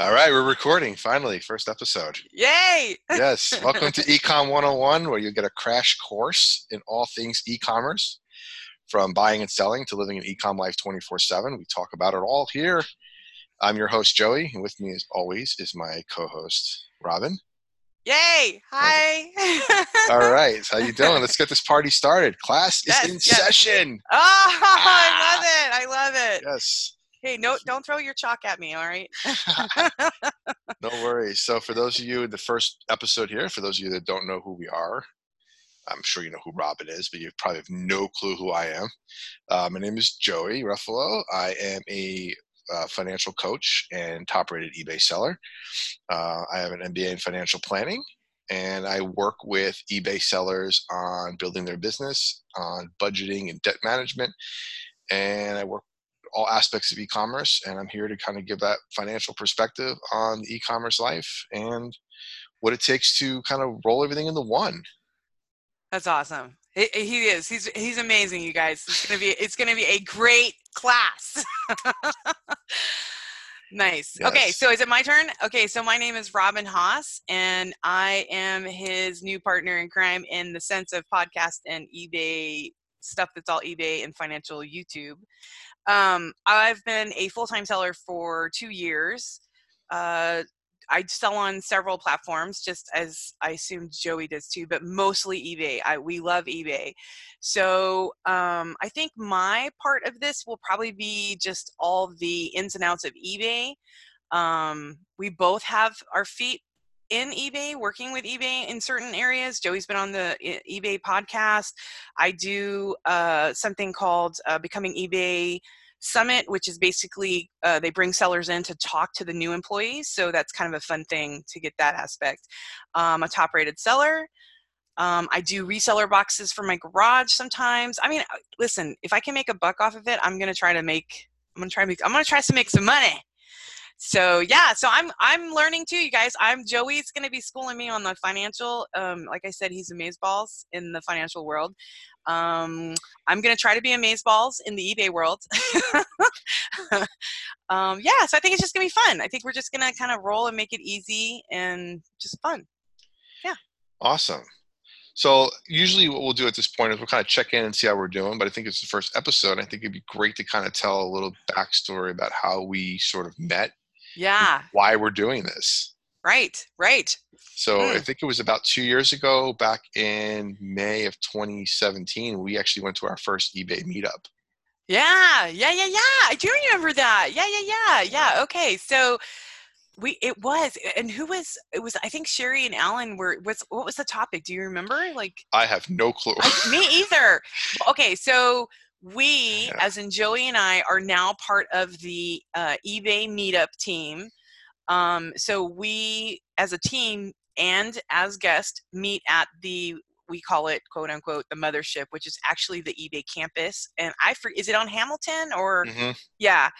All right, we're recording finally, first episode. Yay! Yes, welcome to Ecom 101, where you get a crash course in all things e commerce from buying and selling to living an ecom life 24 7. We talk about it all here. I'm your host, Joey, and with me, as always, is my co host, Robyn. Yay! Hi. all right, how you doing? Let's get this party started. Class Yes, is in yes. session. Oh, I love ah. it. I love it. Yes, Hey, no, don't throw your chalk at me, all right? no worries. So, for those of you in the first episode here, for those of you that don't know who we are, I'm sure you know who Robyn is, but you probably have no clue who I am. Uh, my name is Joey Ruffalo. I am a uh, financial coach and top rated eBay seller. Uh, I have an MBA in financial planning, and I work with eBay sellers on building their business, on budgeting and debt management, and I work all aspects of e-commerce and i'm here to kind of give that financial perspective on e-commerce life and what it takes to kind of roll everything into one That's awesome. He, he is. He's he's amazing, you guys. It's gonna be it's gonna be a great class. nice. Okay, so is it my turn? Okay, so my name is Robyn Haas, and I am his new partner in crime in the sense of podcast and eBay stuff that's all eBay and financial YouTube. Um, I've been a full time seller for two years. Uh, I sell on several platforms, just as I assume Joey does too, but mostly eBay. I, we love eBay. So um, I think my part of this will probably be just all the ins and outs of eBay. Um, we both have our feet in eBay, working with eBay in certain areas. Joey's been on the eBay podcast. I do uh, something called uh, Becoming eBay Summit, which is basically uh, they bring sellers in to talk to the new employees. So that's kind of a fun thing to get that aspect. Um, a top rated seller. Um, I do reseller boxes for my garage sometimes. I mean, uh, listen, if I can make a buck off of it, I'm gonna try to make. I'm gonna try to make. I'm gonna try to make some money. So yeah, so I'm I'm learning too, you guys. I'm Joey's gonna be schooling me on the financial. Um, like I said, he's amazeballs in the financial world. Um, I'm gonna try to be amazeballs in the eBay world. um, yeah, so I think it's just gonna be fun. I think we're just gonna kind of roll and make it easy and just fun. Yeah awesome so usually what we'll do at this point is we'll kind of check in and see how we're doing but i think it's the first episode i think it'd be great to kind of tell a little backstory about how we sort of met Yeah, why we're doing this right, right. So I Mm. think it was about two years ago, back in May of 2017, we actually went to our first eBay meetup. Yeah, yeah, yeah, yeah. I do remember that. Yeah, yeah, yeah, yeah. Okay, so we it was, and who was it? Was I think Sherry and Alan were. Was what was the topic? Do you remember? Like I have no clue. I- me either. Okay, so we, Yeah. as in Joey and I, are now part of the uh, eBay meetup team. Um, so we, as a team and as guests, meet at the we call it quote unquote the mothership, which is actually the eBay campus. And I for is it on Hamilton or Mhm. yeah.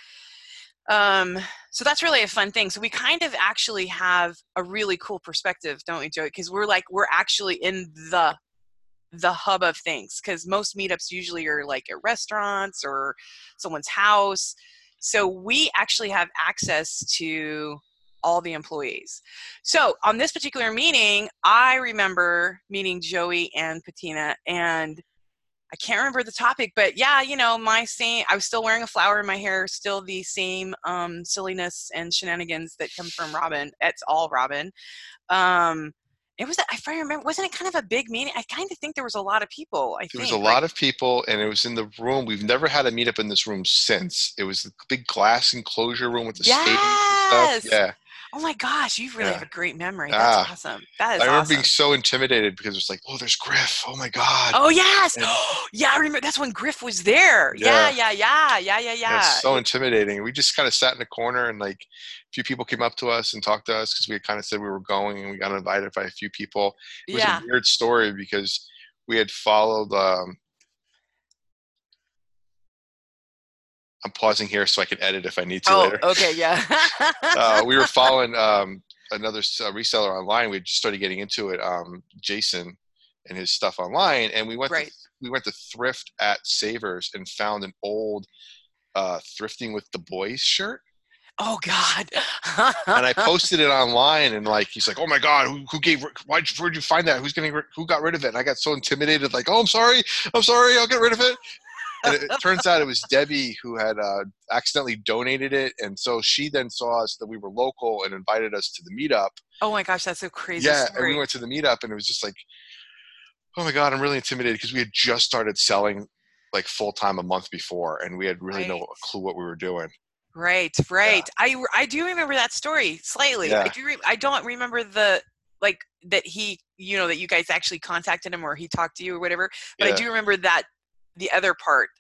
Um, so that's really a fun thing. So we kind of actually have a really cool perspective, don't we, Joey? Because we're like we're actually in the the hub of things. Because most meetups usually are like at restaurants or someone's house. So we actually have access to all the employees. So on this particular meeting, I remember meeting Joey and Bettina and I can't remember the topic, but yeah, you know, my same. I was still wearing a flower in my hair, still the same um, silliness and shenanigans that come from Robyn. It's all Robyn. Um, it was, if I remember, wasn't it kind of a big meeting? I kind of think there was a lot of people. I There think was a lot of people, and it was in the room. We've never had a meetup in this room since. It was the big glass enclosure room with the stage and Yes! stuff. Yeah. Oh my gosh, you really Yeah. have a great memory. That's Ah. awesome. That is I remember awesome. being so intimidated because it's like, oh, there's Griff. Oh my God. Oh yes, And- yeah. I remember that's when Griff was there. Yeah, yeah, yeah, yeah, yeah, yeah. It's so intimidating. We just kind of sat in a corner and like a few people came up to us and talked to us because we had kind of said we were going and we got invited by a few people. It was yeah. a weird story because we had followed. Um, I'm pausing here so I can edit if I need to Oh, later. okay, yeah. uh, we were following um, another uh, reseller online. We just started getting into it. Um, Jason and his stuff online, and we went Right. to, we went to thrift at Savers and found an old uh, thrifting with the boys shirt. Oh God! and I posted it online, and like he's like, "Oh my God, who, who gave? Why? Where'd you find that? Who's getting? Who got rid of it?" And I got so intimidated, like, "Oh, I'm sorry, I'm sorry, I'll get rid of it." And it, it turns out it was Debbie who had uh, accidentally donated it, and so she then saw us that we were local and invited us to the meetup. oh my gosh, that's so crazy. Yeah, and we went to the meetup, and it was just like, "Oh my God, I'm really intimidated," because we had just started selling like full time a month before, and we had really no clue what we were doing. Right, right. I I do remember that story slightly. I Yeah. do. Re- I don't remember the like that he, you know, that you guys actually contacted him or he talked to you or whatever. But I do remember that the other part.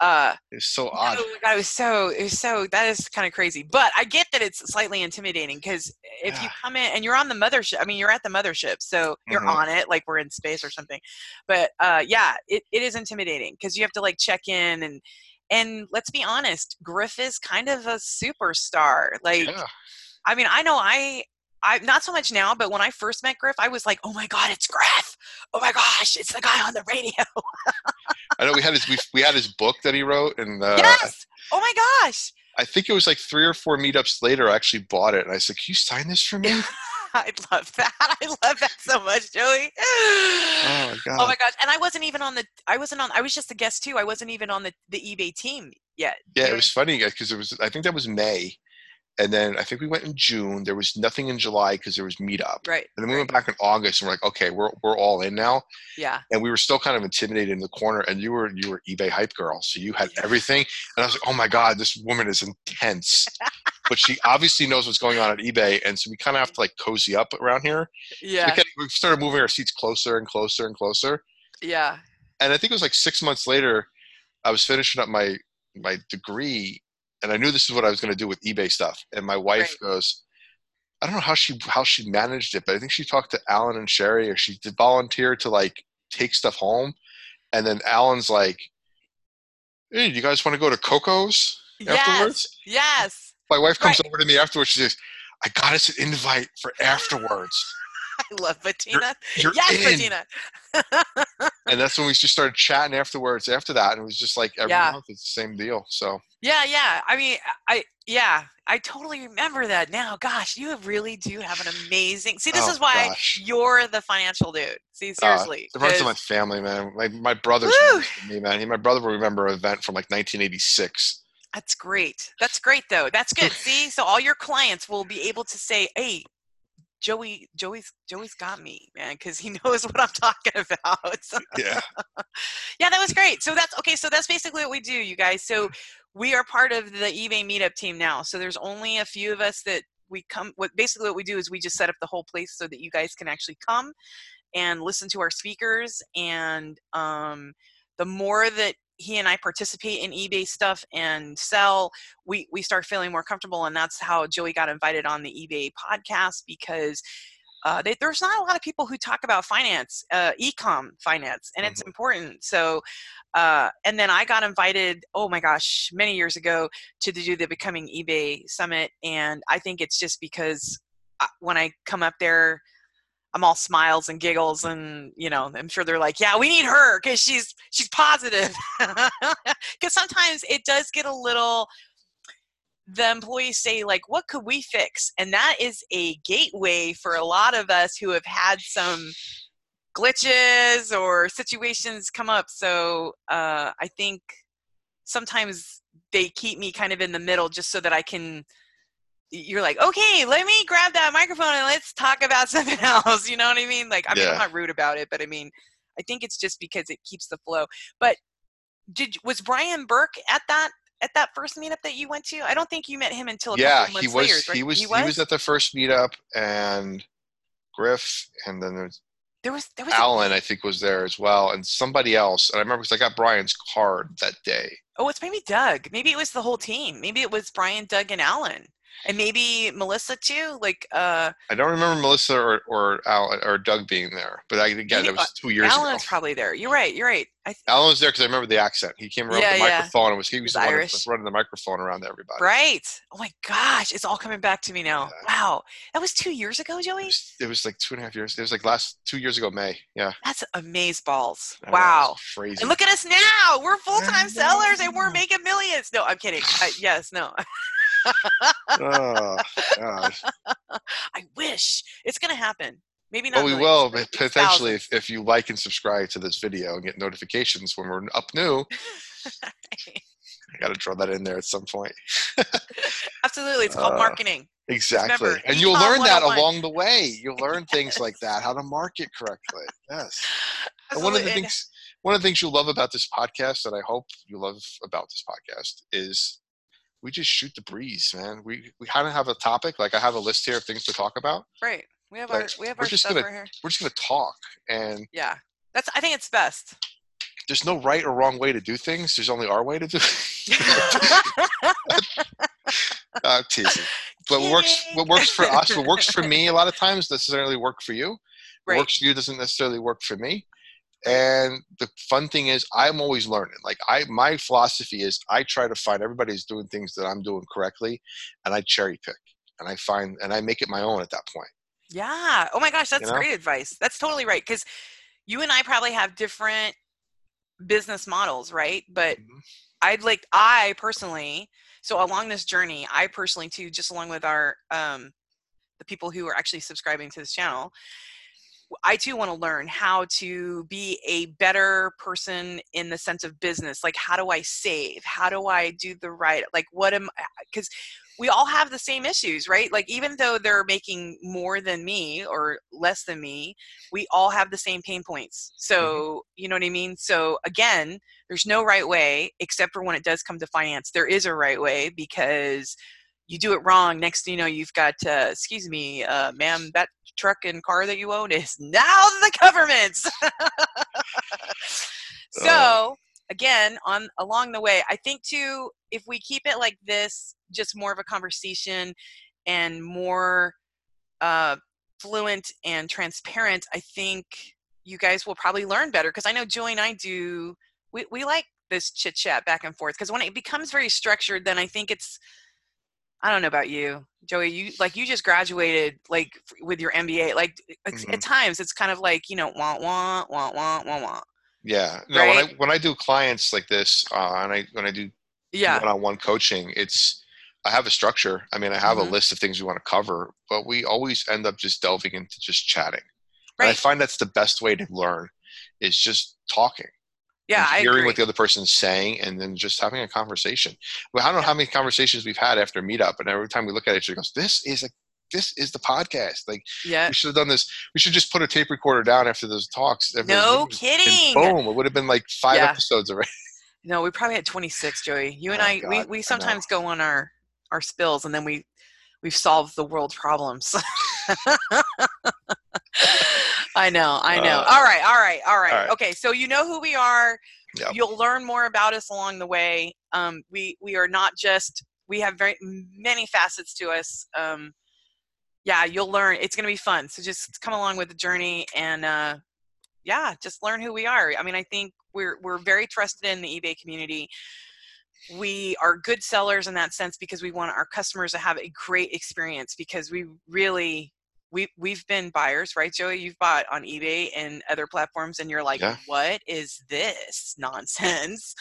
Uh, It's so odd. oh my god, it was so it was so that is kind of crazy. But I get that it's slightly intimidating because if you Yeah. come in and you're on the mothership, I mean, you're at the mothership, so you're Mhm. on it like we're in space or something. But uh, yeah, it, it is intimidating because you have to like check in and and let's be honest, Griff is kind of a superstar. Like, Yeah. I mean, I know I. I not so much now, but when I first met Griff, I was like, "Oh my God, it's Griff! Oh my gosh, it's the guy on the radio!" I know we had his we, we had his book that he wrote, and uh, yes! Oh my gosh! I think it was like three or four meetups later. I actually bought it, and I said, "Can you sign this for me?" I love that. I love that so much, Joey. Oh my god! Oh my gosh! And I wasn't even on the. I wasn't on. I was just a guest too. I wasn't even on the the eBay team yet. yeah, it was funny because it was. I think that was May, and then I think we went in June. There was nothing in July because there was meetup, Right. and then we went back in August, and we're like, "Okay, we're we're all in now." Yeah. And we were still kind of intimidated in the corner, and you were you were eBay hype girl, so you had Yeah. everything, and I was like, "Oh my god, this woman is intense." but she obviously knows what's going on at eBay, and so we kind of have to like cozy up around here. So Yeah. we, kept, we started moving our seats closer and closer and closer. Yeah. And I think it was like six months later, I was finishing up my my degree, and I knew this is what I was going to do with eBay stuff. And my wife Right. goes, I don't know how she how she managed it, but I think she talked to Alan and Sherry, or she did volunteer to like take stuff home. And then Alan's like, "Hey, do you guys want to go to Coco's afterwards?" Yes. Yes. My wife comes Right. over to me afterwards. She says, "I got us an invite for afterwards. I love Bettina. You're yes, in." Bettina. and that's when we just started chatting afterwards after that and it was just like every Yeah. month it's the same deal so Yeah, yeah. I mean, I yeah, I totally remember that now. Gosh, you really do have an amazing. See, this Oh, is why gosh. you're the financial dude. See, uh, seriously. the rest of my family man like my brother's me man he, my brother will remember an event from like 1986 That's great. That's great though. That's good. See, so all your clients will be able to say, "Hey, Joey, Joey's Joey's got me, man, because he knows what I'm talking about." Yeah yeah, that was great. So that's okay. So that's basically what we do, you guys. So we are part of the eBay meetup team now. So there's only a few of us that we come. What basically what we do is we just set up the whole place so that you guys can actually come and listen to our speakers. And um, the more that he and I participate in eBay stuff and sell, we we start feeling more comfortable. And that's how Joey got invited on the eBay podcast because uh, they, there's not a lot of people who talk about finance, uh, ecom finance, and it's important. So, uh, and then I got invited. Oh my gosh, many years ago to do the Becoming eBay Summit, and I think it's just because when I come up there. I'm all smiles and giggles, and you know, I'm sure they're like, "Yeah, we need her because she's she's positive." Because sometimes it does get a little the employees say like what could we fix and that is a gateway for a lot of us who have had some glitches or situations come up so uh, i think sometimes they keep me kind of in the middle just so that i can you're like okay let me grab that microphone and let's talk about something else you know what i mean? Like i mean i'm not rude about it but i mean i think it's just because it keeps the flow. But did was brian burke at that at that first meetup that you went to? I don't think you met him until a yeah couple he was, later right? he was he was at the first meetup and griff and then there's there was there was alan i think was there as well and somebody else and i remember because i got brian's card that day. Oh it's maybe doug. Maybe it was the whole team. Maybe it was brian doug and alan and maybe melissa too like uh i don't remember melissa or or alan or doug being there but I, again it was two years ago. alan's ago probably there. You're right you're right. I th- alan was there because i remember the accent. He came around Yeah, with the yeah. microphone and was he was the one Irish. was running the microphone around to everybody. Right. Oh my gosh it's all coming back to me now. Yeah. wow. That was two years ago it joey? was, it was like two and a half years it was like last two years ago may yeah. That's amaze balls. Know, wow. Crazy. and look at us now! We're full-time sellers and we're making millions. No i'm kidding. I, yes no oh, God. I wish it's gonna happen. Maybe not. Well, we millions, will, but potentially, if, if you like and subscribe to this video and get notifications when we're up new, I got to draw that in there at some point. Absolutely, it's called Uh, marketing. Exactly. remember, and you'll learn that along the way. You'll learn things like that, how to market correctly. Yes. One of the things one of the things you love about this podcast that I hope you love about this podcast is we just shoot the breeze, man. We we kind of have a topic, like I have a list here of things to talk about. right. We have Like, our we have our stuff gonna- right here. We're just gonna talk and Yeah, that's. I think it's best. there's no right or wrong way to do things. There's only our way to do uh, teasing. But what works what works for us, what works for me a lot of times doesn't necessarily work for you. What Right. works for you doesn't necessarily work for me. And the fun thing is I'm always learning. Like I my philosophy is I try to find everybody's doing things that I'm doing correctly and I cherry pick and I find and I make it my own at that point. Yeah. Oh my gosh, that's know? great advice. That's totally right. Because you and I probably have different business models, right? But Mhm. I'd like I personally, so along this journey, I personally too, just along with our um the people who are actually subscribing to this channel, I too want to learn how to be a better person in the sense of business. Like, how do I save? How do I do the right? Like, what am uh, because we all have the same issues, right? Like, even though they're making more than me or less than me, we all have the same pain points. Mm-hmm. So, you know what I mean? So, again, there's no right way except for when it does come to finance. There is a right way because you do it wrong. Next thing you know, you've got, uh, excuse me, uh, ma'am, that truck and car that you own is now the government's. so again, on along the way, I think too, if we keep it like this, just more of a conversation and more uh, fluent and transparent, I think you guys will probably learn better. Because I know Joey and I do. We we like this chit chat back and forth. Because when it becomes very structured, then I think it's I don't know about you, Joey. You like you just graduated like f- with your MBA. Like Mhm. at times it's kind of like you know want want want want want want. Yeah. No, when I when I do clients like this, uh, and I when I do Yeah, one-on-one coaching, it's I have a structure. I mean, I have Mhm. a list of things we want to cover, but we always end up just delving into just chatting. And I find that's the best way to learn is just talking. Yeah, hearing agree. what the other person's saying and then just having a conversation. Well, I don't know how many conversations we've had after a meetup, and every time we look at each other, goes, "This is a this is the podcast." Like yeah. we should have done this. We should just put a tape recorder down after those talks. after No kidding. Boom! It would have been like five Yeah. episodes already. No, we probably had 26, Joey. You and Oh, I, we, God, I we sometimes go on our our spills, and then we we've solved the world's problems. I know, I know. Uh, all right, all right, all right, all right. Okay, so you know who we are. Yep. You'll learn more about us along the way. Um, we we are not just we have very many facets to us. Um, yeah, you'll learn. It's going to be fun. So just come along with the journey and uh, yeah, just learn who we are. I mean, I think we're we're very trusted in the eBay community. We are good sellers in that sense because we want our customers to have a great experience because we really we we've been buyers, right, Joey? You've bought on eBay and other platforms, and you're like, Yeah. "What is this nonsense?"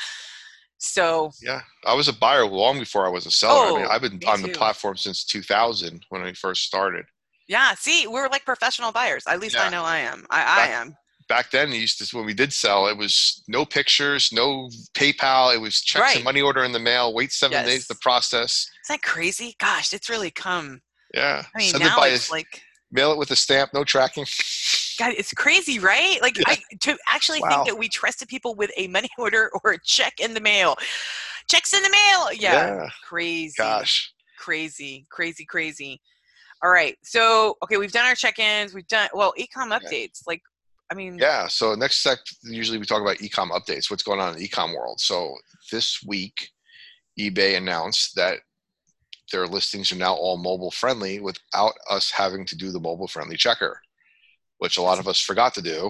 So Yeah, I was a buyer long before I was a seller. I mean, Oh, I've been on the platform since 2000 when I first started. yeah, see, we're like professional buyers. At least I know I am. I, I am. Back then, used to when we did sell, it was no pictures, no PayPal. It was checks Right. and money order in the mail. Wait seven days Yes. to process. Isn't that crazy? Gosh, it's really come. Yeah, I mean, send it now by it's a- like mail it with a stamp, no tracking. God, it's crazy, right? Like Yeah. I to actually Wow. think that we trusted people with a money order or a check in the mail. Checks in the mail. Yeah. Yeah, Crazy. gosh. Crazy. Crazy, crazy. All right. So okay, we've done our check-ins, we've done well, ecom updates. Like I mean Yeah. So next sec, usually we talk about ecom updates. What's going on in the ecom world? So this week, eBay announced that their listings are now all mobile friendly without us having to do the mobile friendly checker, which a lot of us forgot to do.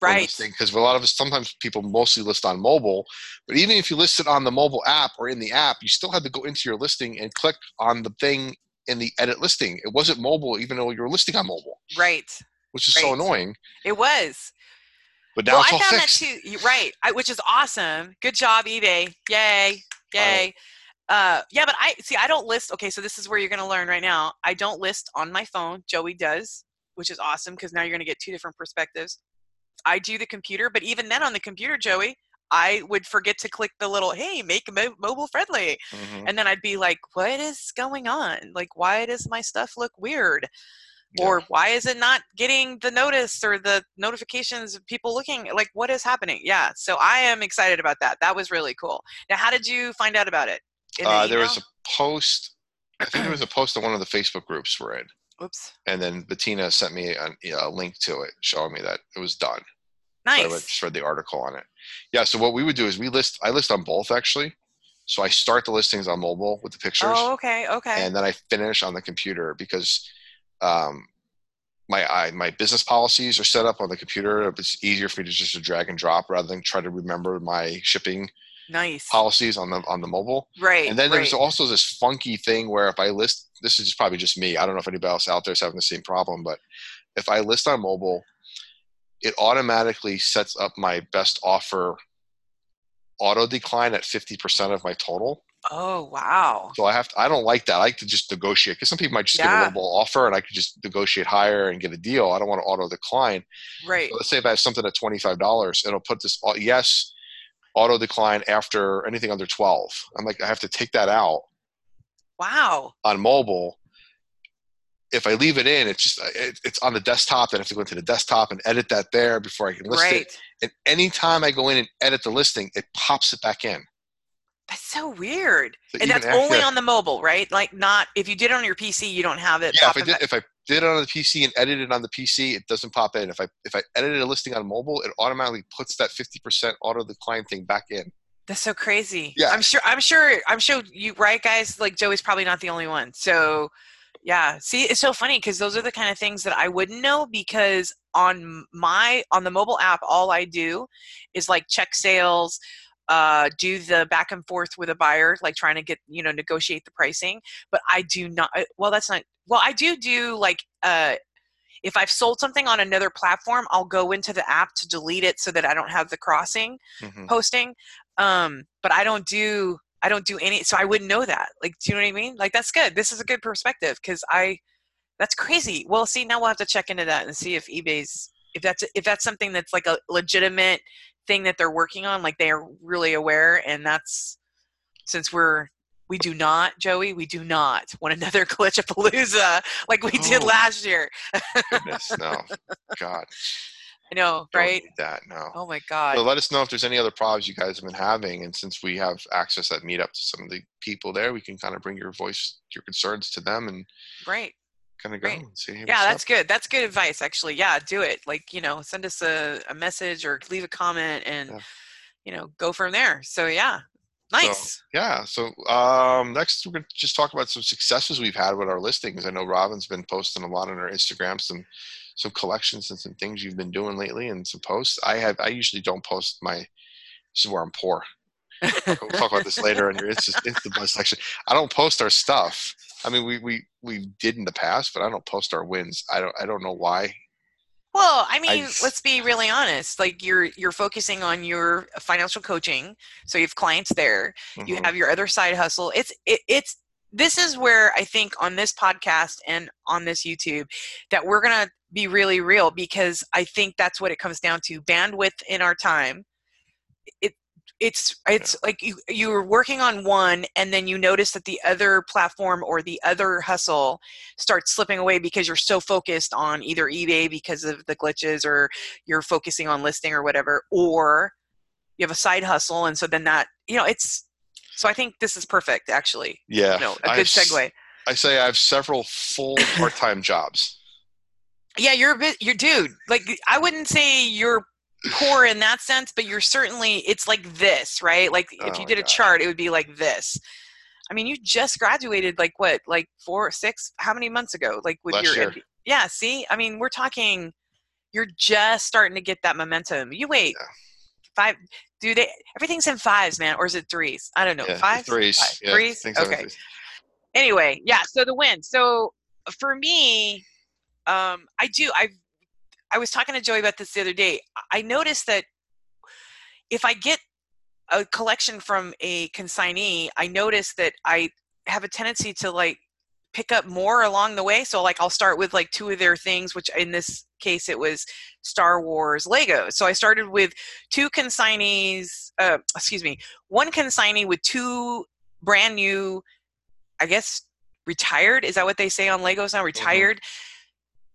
right. Because a lot of us sometimes people mostly list on mobile, but even if you list it on the mobile app or in the app, you still had to go into your listing and click on the thing in the edit listing. It wasn't mobile, even though you were listing on mobile, Right. which is so annoying. It was. But now well, it's I found fixed. that too. Right, I, which is awesome. Good job, eBay. Yay, yay. Uh, yeah, but I see. I don't list. Okay, so this is where you're going to learn right now. I don't list on my phone. Joey does, which is awesome because now you're going to get two different perspectives. I do the computer, but even then on the computer, Joey, I would forget to click the little "Hey, make mo- mobile friendly," Mhm. and then I'd be like, "What is going on? Like, why does my stuff look weird?" Yeah. Or why is it not getting the notice or the notifications of people looking? Like, what is happening? Yeah, so I am excited about that. That was really cool. Now, how did you find out about it? In the Uh, there was email? a post. I think there was a post on one of the Facebook groups we're in, Oops. and then Bettina sent me a, a link to it, showing me that it was done. So I went- Nice. just read the article on it. Yeah. So what we would do is we list. I list on both actually. So I start the listings on mobile with the pictures, Oh, okay, okay. and then I finish on the computer because um, my I, my business policies are set up on the computer. It's easier for me to just drag and drop rather than try to remember my shipping nice. policies on the on the mobile. Right. And then there's right. also this funky thing where if I list, this is probably just me. I don't know if anybody else out there is having the same problem, but if I list on mobile, it automatically sets up my best offer auto decline at 50% of my total. Oh, wow. So I have to, I don't like that. I like to just negotiate because some people might just Yeah. give a mobile offer and I could just negotiate higher and get a deal. I don't want to auto decline. Right. So let's say if I have something at $25, it'll put this, yes, auto decline after anything under 12. I'm like, I have to take that out Wow. on mobile, if I leave it in, it's just uh, it, it's on the desktop. Then I have to go into the desktop and edit that there before I can list Right. it. And anytime I go in and edit the listing, it pops it back in. That's so weird. So And that's after- only on the mobile, right? Like not if you did it on your PC, you don't have it. yeah. If I did back- if I did it on the PC and edited it on the PC, it doesn't pop in. If I if I edited a listing on mobile, it automatically puts that fifty percent auto decline thing back in. That's so crazy. Yeah. I'm sure. I'm sure. I'm sure you right, guys. Like Joey's probably not the only one. So, yeah. See, it's so funny because those are the kind of things that I wouldn't know because on my on the mobile app, all I do is like check sales, uh, do the back and forth with a buyer, like trying to get you know negotiate the pricing. But I do not. Well, that's not. Well, I do do like uh if I've sold something on another platform, I'll go into the app to delete it so that I don't have the crossing Mhm. posting. Um, but I don't do I don't do any so I wouldn't know that. Like do you know what I mean? Like that's good. This is a good perspective because I that's crazy. Well, see now we'll have to check into that and see if eBay's if that's if that's something that's like a legitimate thing that they're working on, like they are really aware and that's since we're we do not, Joey, we do not want another glitchapalooza like we did Oh. last year. Goodness, no, God, I know, don't right? that no. Oh my god. So let us know if there's any other problems you guys have been having, and since we have access at Meetup to some of the people there, we can kind of bring your voice, your concerns to them, and Great. Kind of go Great. and see. yeah that's up. good that's good advice actually yeah do it like you know send us a, a message or leave a comment and Yeah. you know go from there so yeah nice Yeah. So um, next, we're going to just talk about some successes we've had with our listings. I know Robyn's been posting a lot on her Instagram, some some collections and some things you've been doing lately, and some posts. I have. I usually don't post my. This is where I'm poor. we'll talk about this later in your Insta, Insta section. I don't post our stuff. I mean, we, we we did in the past, but I don't post our wins. I don't I don't know why. well i mean just- let's be really honest like you're you're focusing on your financial coaching so you have clients there you Mhm. have your other side hustle it's it, it's this is where i think on this podcast and on this youtube that we're gonna be really real because i think that's what it comes down to bandwidth in our time it it's it's like you you're working on one and then you notice that the other platform or the other hustle starts slipping away because you're so focused on either ebay because of the glitches or you're focusing on listing or whatever or you have a side hustle and so then that you know it's so i think this is perfect actually yeah. you know a I good s- segue I say I have several full part time jobs. yeah you're a bit you're dude like i wouldn't say you're poor in that sense but you're certainly it's like this right like if Oh you did a chart it would be like this i mean you just graduated like what like four six how many months ago like with Last your year. Yeah see i mean we're talking you're just starting to get that momentum you wait Yeah. five do they everything's in fives man or is it threes i don't know yeah, fives threes. Five. Yeah, threes okay this. anyway yeah so the win so for me um i do i i was talking to joey about this the other day i noticed that if i get a collection from a consignee, I notice that I have a tendency to like pick up more along the way. So like I'll start with like two of their things, which in this case it was Star Wars Lego. So I started with two consignees, uh, excuse me, one consignee with two brand new, I guess retired. Is that what they say on Legos now? Mm-hmm. Retired. Mm-hmm.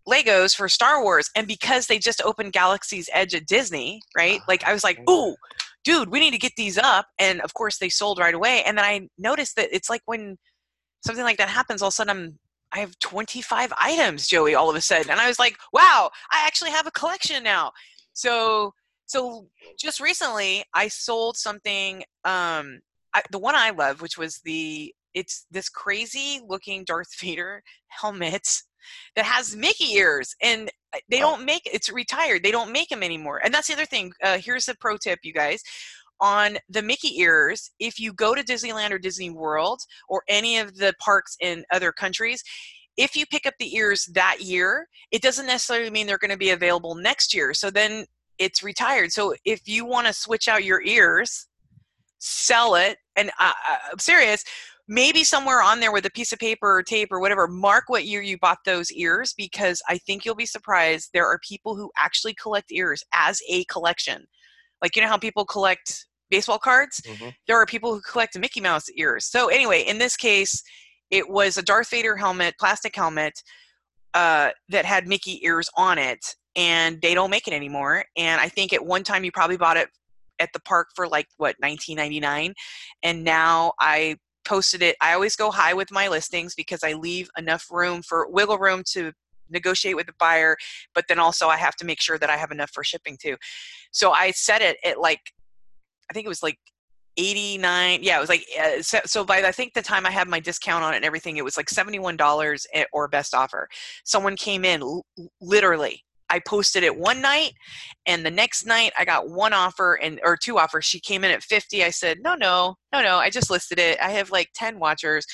Legos for Star Wars, and because they just opened Galaxy's Edge at Disney, right? Like I was like, "Ooh, dude, we need to get these up." And of course, they sold right away. And then I noticed that it's like when something like that happens, all of a sudden I'm I have 25 items, Joey, all of a sudden. And I was like, wow, I actually have a collection now. So so just recently I sold something um I, the one I love, which was the it's this crazy looking Darth Vader helmet that has Mickey ears and uh, they don't make it's retired. They don't make them anymore. And that's the other thing. Uh, here's a pro tip, you guys on the Mickey ears, if you go to Disneyland or Disney World or any of the parks in other countries, if you pick up the ears that year, it doesn't necessarily mean they're going to be available next year. So then it's retired. So if you want to switch out your ears, sell it. And I, I'm serious. Maybe somewhere on there with a piece of paper or tape or whatever, mark what year you bought those ears because I think you'll be surprised. There are people who actually collect ears as a collection. Like you know how people collect baseball cards? Mm-hmm. There are people who collect Mickey Mouse ears. So anyway, in this case, it was a Darth Vader helmet, plastic helmet uh, that had Mickey ears on it, and they don't make it anymore. And I think at one time you probably bought it at the park for like what 19.99, and now I posted it. I always go high with my listings because I leave enough room for wiggle room to negotiate with the buyer, but then also I have to make sure that I have enough for shipping too. So I set it at like, I think it was like 89 yeah it was like uh, so, by i think the time i had my discount on it and everything it was like $71 or best offer someone came in l- literally i posted it one night and the next night i got one offer and or two offers she came in at 50 i said no no no no i just listed it i have like 10 watchers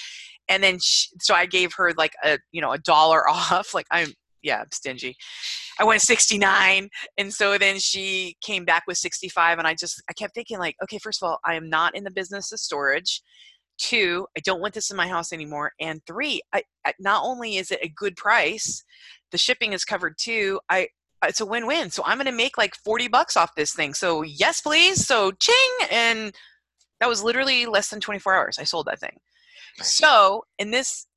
and then she, so I gave her like a you know a dollar off. Like I'm yeah I'm stingy. I went 69, and so then she came back with 65, and I just I kept thinking like okay first of all I am not in the business of storage. Two, I don't want this in my house anymore. And three, I, not only is it a good price, the shipping is covered too. I uh, it's a win-win. So I'm going to make like 40 bucks off this thing. So yes, please. So ching, and that was literally less than 24 hours. I sold that thing. So, in this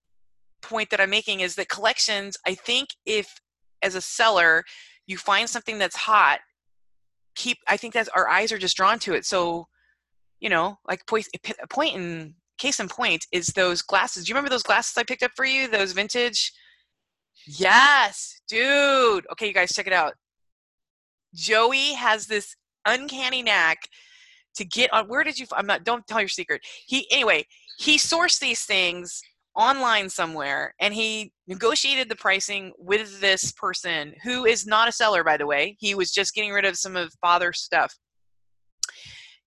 point that I'm making is that collections, I think if as a seller you find something that's hot, keep I think that our eyes are just drawn to it. So, you know, like point point in case in point is those glasses. Do you remember those glasses I picked up for you? Those vintage Yes, dude. Okay, you guys check it out. Joey has this uncanny knack to get on where did you i'm not don't tell your secret he anyway he sourced these things online somewhere and he negotiated the pricing with this person who is not a seller by the way he was just getting rid of some of father's stuff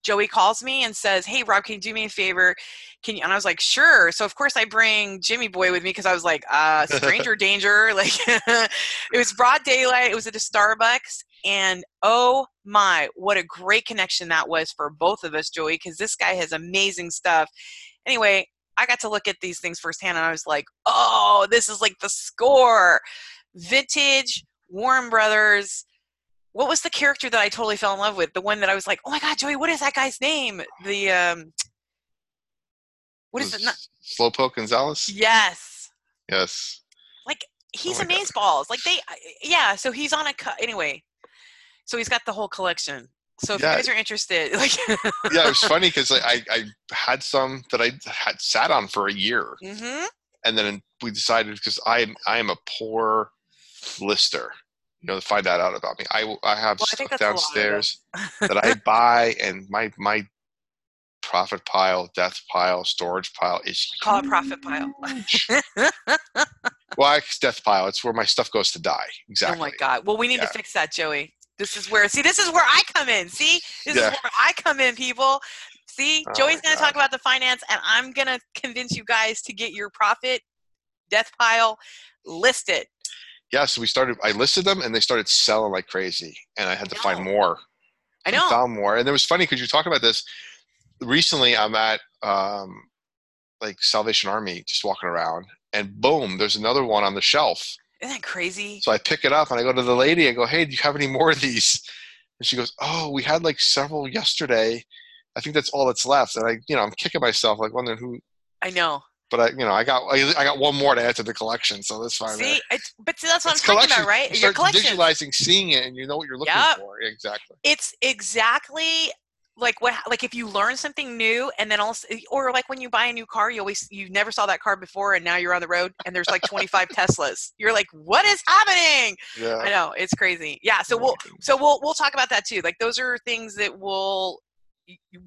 joey calls me and says hey rob can you do me a favor can you and i was like sure so of course i bring jimmy boy with me because i was like uh stranger danger like it was broad daylight it was at a starbucks and oh my what a great connection that was for both of us joey because this guy has amazing stuff Anyway, I got to look at these things firsthand and I was like, oh, this is like the score. Vintage, Warner Brothers. What was the character that I totally fell in love with? The one that I was like, oh my God, Joey, what is that guy's name? The, um, what is it? Not- Slowpoke Gonzalez? Yes. Yes. Like, he's oh balls. Like, they, yeah, so he's on a cut. Anyway, so he's got the whole collection. So if yeah. you guys are interested, like yeah, it was funny because I, I had some that I had sat on for a year, mm-hmm. and then we decided because I I am a poor lister. You know, to find that out about me. I I have well, stuff I downstairs that I buy, and my my profit pile, death pile, storage pile is call it profit pile. well, it's death pile. It's where my stuff goes to die. Exactly. Oh my god. Well, we need yeah. to fix that, Joey. This is where see this is where I come in. See? This yeah. is where I come in, people. See, oh Joey's gonna talk about the finance and I'm gonna convince you guys to get your profit death pile listed. Yeah, so we started I listed them and they started selling like crazy and I had to find more. I know. I found more. And it was funny because you talk about this. recently I'm at um, like Salvation Army, just walking around, and boom, there's another one on the shelf. Isn't that crazy? So I pick it up and I go to the lady. I go, "Hey, do you have any more of these?" And she goes, "Oh, we had like several yesterday. I think that's all that's left." And I, you know, I'm kicking myself, like wondering who. I know. But I, you know, I got I, I got one more to add to the collection, so that's fine. See, but see, that's what It's I'm talking about, right? You Your collection. visualizing, seeing it, and you know what you're looking Yep. for. Exactly. It's exactly like what like if you learn something new and then also or like when you buy a new car you always you never saw that car before and now you're on the road and there's like 25 teslas you're like what is happening yeah. i know it's crazy yeah so we'll so we'll we'll talk about that too like those are things that we'll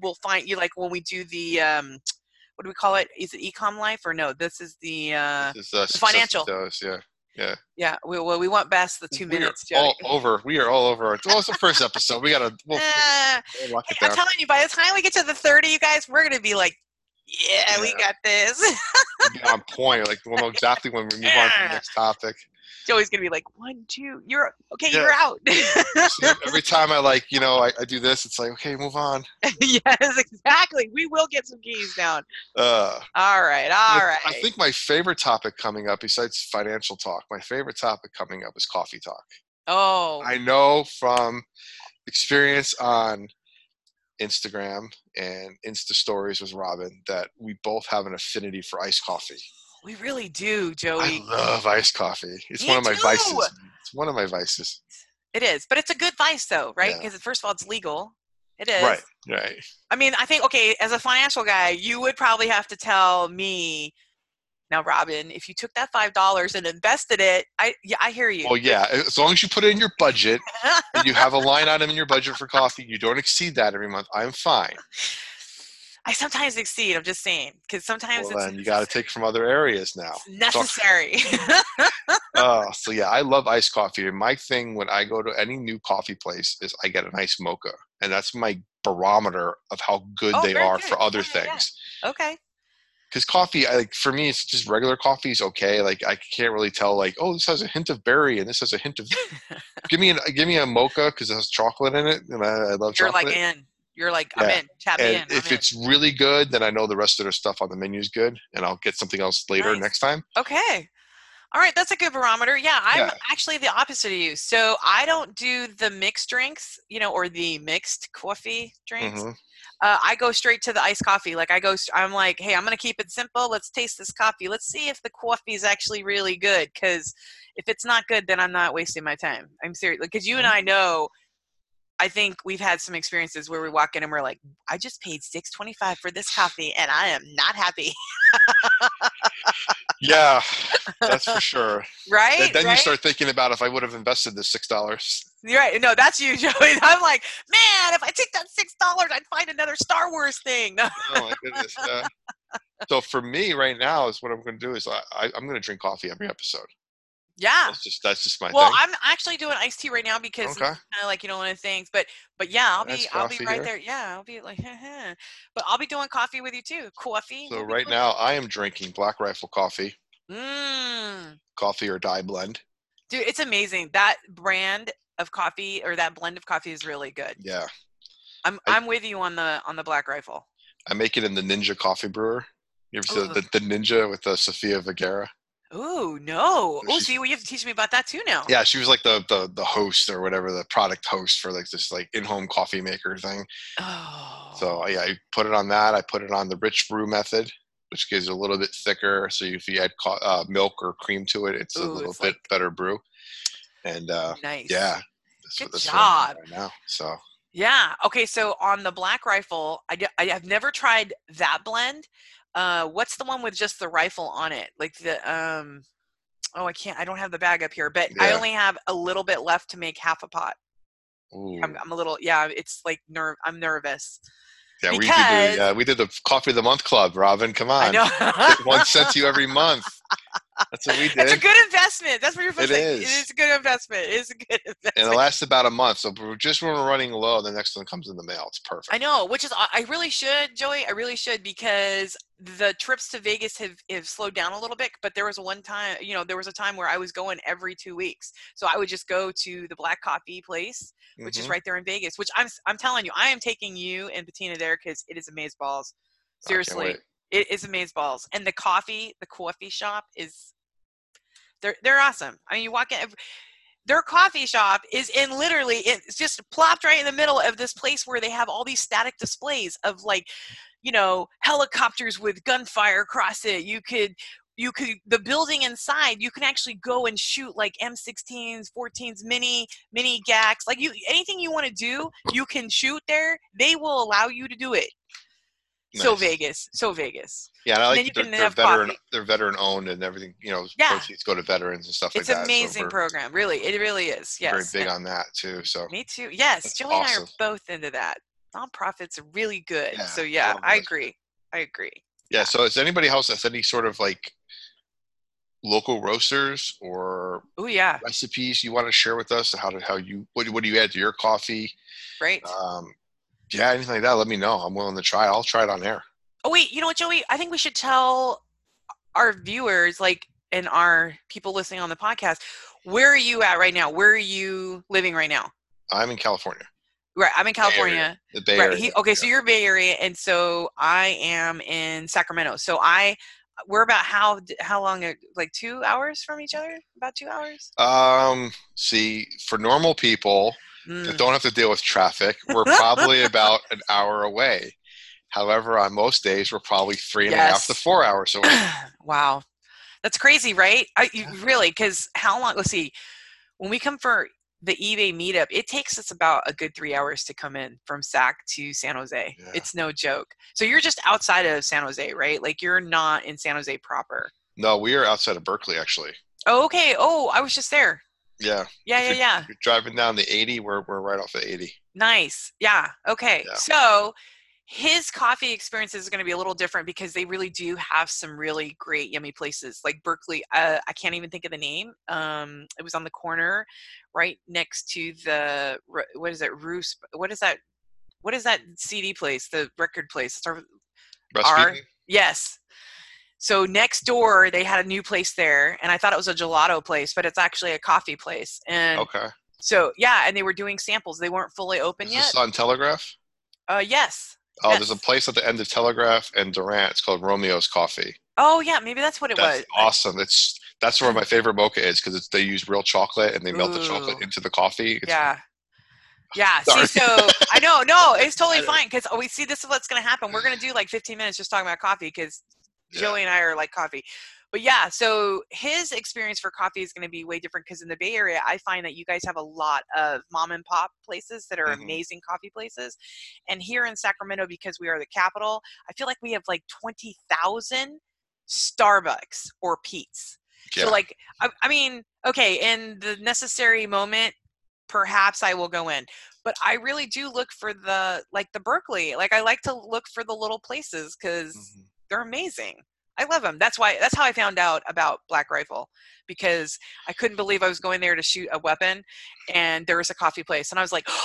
will find you like when we do the um what do we call it is it ecom life or no this is the uh This is, uh, success financial. Dose, yeah. yeah we, well we want best the two We minutes all over. We are all over. it's the first episode. We gotta. We'll, Eh, we'll it I'm telling you, by the time we get to the 30, you guys, we're gonna be like, yeah, we got this. Be on point. Like we'll know exactly when we move on to the next topic. Joey's gonna be like, one, two, you're okay, Yeah. you're out. So every time I like, you know, I, I do this, it's like, okay, move on. yes, exactly. We will get some keys down. Uh, All right, all I- right. I think my favorite topic coming up, besides financial talk, my favorite topic coming up is coffee talk. oh, I know from experience on Instagram and Insta stories with Robyn that we both have an affinity for iced coffee. We really do, Joey. I love iced coffee. It's Me one of my too. vices. It's one of my vices. It is, but it's a good vice, though, right? Yeah. Because first of all, it's legal. It is. Right, right. I mean, I think okay, as a financial guy, you would probably have to tell me. Now, Robyn, if you took that five dollars and invested it, I yeah, I hear you. Well, yeah, as long as you put it in your budget and you have a line item in your budget for coffee, you don't exceed that every month. I'm fine. I sometimes exceed. I'm just saying because sometimes Well, it's, then you got to take from other areas now. necessary. Oh, so yeah, I love iced coffee. My thing when I go to any new coffee place is I get an iced mocha, and that's my barometer of how good Oh, they are good. for other Yeah, yeah, yeah. things. okay. Because coffee, I like for me, it's just regular coffee is okay. Like I can't really tell, like, oh, this has a hint of berry and this has a hint of. give me an uh, give me a mocha because it has chocolate in it, and I, I love You're chocolate. like in. You're like I'm Yeah. in. Tap me in. I'm if in. it's really good, then I know the rest of their stuff on the menu is good, and I'll get something else later Nice. next time. Okay. All right, that's a good barometer. Yeah, I'm Yeah. actually the opposite of you. So I don't do the mixed drinks, you know, or the mixed coffee drinks. Mhm. Uh, I go straight to the iced coffee. Like I go, I'm like, hey, I'm gonna keep it simple. Let's taste this coffee. Let's see if the coffee is actually really good. Because if it's not good, then I'm not wasting my time. I'm serious. Because you and Mm-hmm. I know. I think we've had some experiences where we walk in and we're like, I just paid six twenty five for this coffee and I am not happy. Yeah, that's for sure. right? Then, then right? you start thinking about if I would have invested the six dollars. You're right. No, that's you, Joey. I'm like, man, if I take that six dollars, I'd find another Star Wars thing. Oh my goodness! Yeah. So for me, right now, is what I'm going to do is I, I I'm going to drink coffee every episode. Yeah. That's just that's just my Well, thing. I'm actually doing iced tea right now because Okay. kind of like you know one of the things. But but yeah, I'll be I'll be right here. there. Yeah, I'll be like, but I'll be doing coffee with you too. Coffee. So right doing- now, I am drinking Black Rifle coffee, Mm. coffee or die blend. dude, it's amazing. That brand of coffee or that blend of coffee is really good. Yeah, I'm I- I'm with you on the on the Black Rifle. I make it in the Ninja Coffee Brewer. You ever see the, the Ninja with the Sofia Vergara? Ooh, no. Oh, see, well, you have to teach me about that too now. Yeah, she was like the the the host or whatever, the product host for like this like in-home coffee maker thing. Oh. So yeah, I put it on that. I put it on the rich brew method, which gives it a little bit thicker. So if you add co- uh, milk or cream to it, it's a little it's bit like- better brew. And uh, nice. yeah, Good job. right now. So Yeah. Okay. So on the Black Rifle, I, d- I have never tried that blend. Uh, what's the one with just the rifle on it? Like the um. Oh, I can't. I don't have the bag up here, but I only have a little bit left to make half a pot. ooh. I'm, I'm a little. Yeah. It's like nerve. I'm nervous. yeah, we did because- the uh, we did the coffee of the month club. Robyn, come on, I know. One sent to you every month. That's what we did. It's a good investment. That's what you're supposed It to say. is. It is a good investment. It is a good investment. and it lasts about a month. So we're just when we're running low, the next one comes in the mail. It's perfect. I know, which is I really should, Joey. I really should because the trips to Vegas have, have slowed down a little bit. But there was one time, you know, there was a time where I was going every two weeks. So I would just go to the Black Coffee place, which is Mhm. right there in Vegas. Which I'm I'm telling you, I am taking you and Bettina there because it is amaze balls. I can't Seriously. It is amaze balls. And the coffee, the coffee shop is they're they're awesome. I mean, you walk in. Their coffee shop is in literally it's just plopped right in the middle of this place where they have all these static displays of like, you know, helicopters with gunfire across it. You could you could the building inside you can actually go and shoot like M16s, 14s, mini mini GACs. Like you anything you want to do, you can shoot there. They will allow you to do it. So Nice. Vegas, so Vegas. Yeah, and I then like you that can they're, they're have veteran. coffee. They're veteran owned and everything. You know, Yeah. proceeds go to veterans and stuff It's like that. so amazing we're program, really. It really is. Yes. Very big on that too. So Me too. Yes, That's Joey and I are both into that. Nonprofits are really good. Yeah, so yeah, love I those. agree. I agree. yeah. So is anybody else has any sort of like local roasters or Oh yeah, recipes you want to share with us? How to how you what what do you add to your coffee? right. Um, yeah, anything like that. Let me know. I'm willing to try. I'll try it on air. oh wait, you know what, Joey? I think we should tell our viewers, like, and our people listening on the podcast, where are you at right now? Where are you living right now? I'm in California, Right, I'm in. California. the Bay Right. Area. He, okay, so you're Bay Area, and so I am in Sacramento. So I, we're about how how long? uh, Like two hours from each other? About two hours? Um, see, for normal people Mm. that don't have to deal with traffic, we're probably about an hour away. However, on most days, we're probably three and a half to Yes. four hours away. wow, that's crazy, right? I you, really because how long? Let's see. When we come for the eBay meetup, it takes us about a good three hours to come in from Sac to San Jose. Yeah. It's no joke. So you're just outside of San Jose, right? Like you're not in San Jose proper. No, we are outside of Berkeley, actually. Oh, okay. Oh, I was just there. Yeah, Yeah, yeah, yeah. You're driving down the 80. We're we're right off the 80. Nice. Yeah. Okay. Yeah. So his coffee experience is going to be a little different because they really do have some really great yummy places like berkeley uh, i can't even think of the name um, it was on the corner right next to the what is it roos what is that what is that cd place the record place Are- yes so next door they had a new place there and i thought it was a gelato place but it's actually a coffee place and Okay. so yeah and they were doing samples they weren't fully open Is yet this on Telegraph? uh, yes Oh, there's a place at the end of Telegraph and Durant. It's called Romeo's Coffee. Oh yeah, maybe that's what it That's was. awesome. It's that's where my favorite mocha is because they use real chocolate and they melt the chocolate into the coffee. It's, Yeah. Yeah. Sorry. See, so I know, no, it's totally fine because we see this is what's going to happen. We're going to do like 15 minutes just talking about coffee because Yeah. Joey and I are like coffee. But yeah, so his experience for coffee is going to be way different because in the Bay Area, I find that you guys have a lot of mom and pop places that are Mhm. amazing coffee places. And here in Sacramento, because we are the capital, I feel like we have like 20,000 Starbucks or Pete's. Yeah. So like I, I mean, okay, in the necessary moment, perhaps I will go in. But I really do look for the like the Berkeley. Like I like to look for the little places because Mhm. They're amazing. I love them. That's why. That's how I found out about Black Rifle because I couldn't believe I was going there to shoot a weapon, and there was a coffee place, and I was like.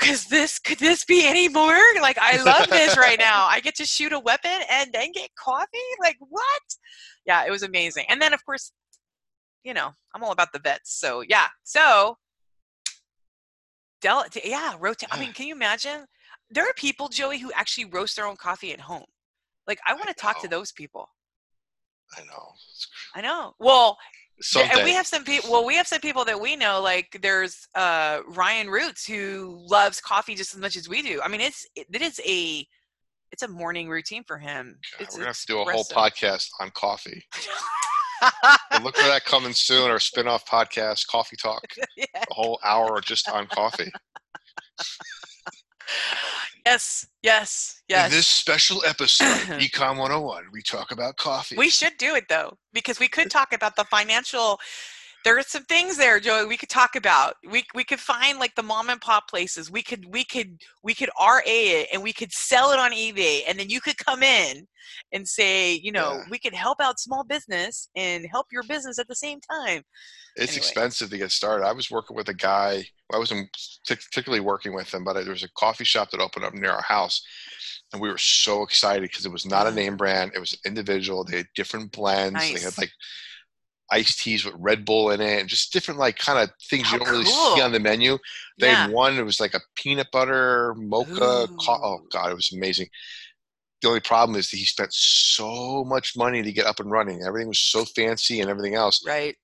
Cause this could this be any more? Like I love this right now. I get to shoot a weapon and then get coffee. Like what? Yeah, it was amazing. And then of course, you know, I'm all about the vets. So yeah. So Del yeah, rotate. I mean, can you imagine? There are people, Joey, who actually roast their own coffee at home. Like I want to talk to those people. I know. I know. Well, Someday. and we have some people well we have some people that we know like there's uh ryan roots who loves coffee just as much as we do i mean it's it, it is a it's a morning routine for him it's we're gonna have to do a whole podcast on coffee. Look for that coming soon. Our spin-off podcast, Coffee Talk. Yeah. A whole hour just on coffee. Yes yes yes In this special episode, eCom 101, we talk about coffee. we should do it though because we could talk about the financial there are some things there, Joey, we could talk about. We we could find like the mom and pop places. We could we could we could RA it and we could sell it on eBay and then you could come in and say, you know, Yeah. we could help out small business and help your business at the same time. It's Anyway. expensive to get started. I was working with a guy. I wasn't particularly working with him, but there was a coffee shop that opened up near our house, and we were so excited because it was not a name brand. It was an individual. They had different blends. They had like iced teas with Red Bull in it, and just different like kind of things How you don't really see on the menu. They yeah. had one. It was like a peanut butter mocha. Co- oh god, it was amazing. The only problem is that he spent so much money to get up and running. Everything was so fancy and everything else. Right.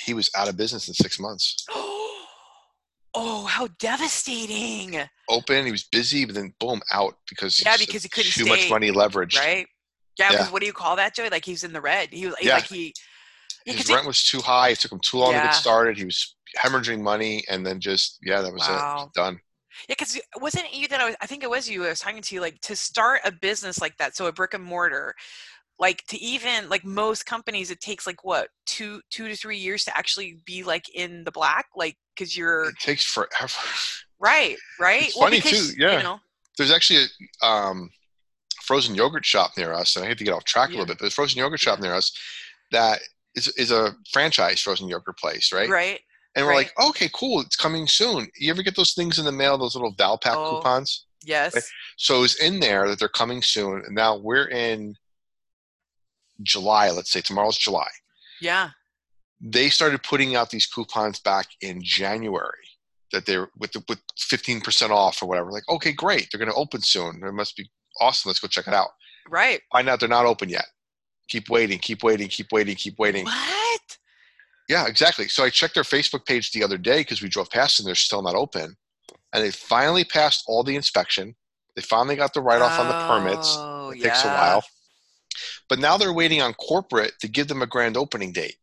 He was out of business in six months. oh, how devastating. Open, he was busy, but then boom, out because Yeah, because he couldn't too stay, much money leverage, Right? Yeah, Yeah. what do you call that, Joey? Like he's in the red. He was Yeah. like he yeah, His rent was too high. It took him too long to get started. He was hemorrhaging money, and then just yeah, that was Wow. it. Done. Yeah, because wasn't you that I was? I think it was you. I was talking to you like to start a business like that. So a brick and mortar, like to even like most companies, it takes like what two two to three years to actually be like in the black, like because you're It takes forever. right, right. It's funny, too, yeah. You know, There's actually a um, frozen yogurt shop near us, and I hate to get off track a little bit, but there's a frozen yogurt shop near us that is is a franchise frozen yogurt place, right? right. And we're right. like, okay, cool, it's coming soon. You ever get those things in the mail, those little Valpak Oh. coupons? Yes. So it's in there that they're coming soon, and now we're in July. Let's say tomorrow's July. Yeah. They started putting out these coupons back in January that they're with the, with fifteen percent off or whatever. Like, okay, great, they're going to open soon. It must be awesome. Let's go check it out. Right. Find out they're not open yet. Keep waiting, keep waiting, keep waiting, keep waiting. What? Yeah, exactly. So I checked their Facebook page the other day because we drove past and they're still not open. And they finally passed all the inspection. They finally got the write off on the permits. Oh, It takes a while. But now they're waiting on corporate to give them a grand opening date.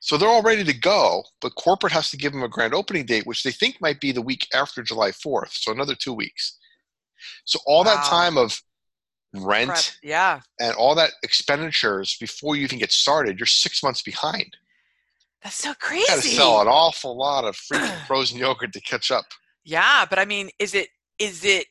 So they're all ready to go, but corporate has to give them a grand opening date, which they think might be the week after July 4th. So another two weeks. So all that time of rent Prep. Yeah. and all that expenditures before you even get started, you're six months behind. That's so You crazy. got to sell an awful lot of freaking frozen yogurt to catch up. Yeah, but I mean, is it is it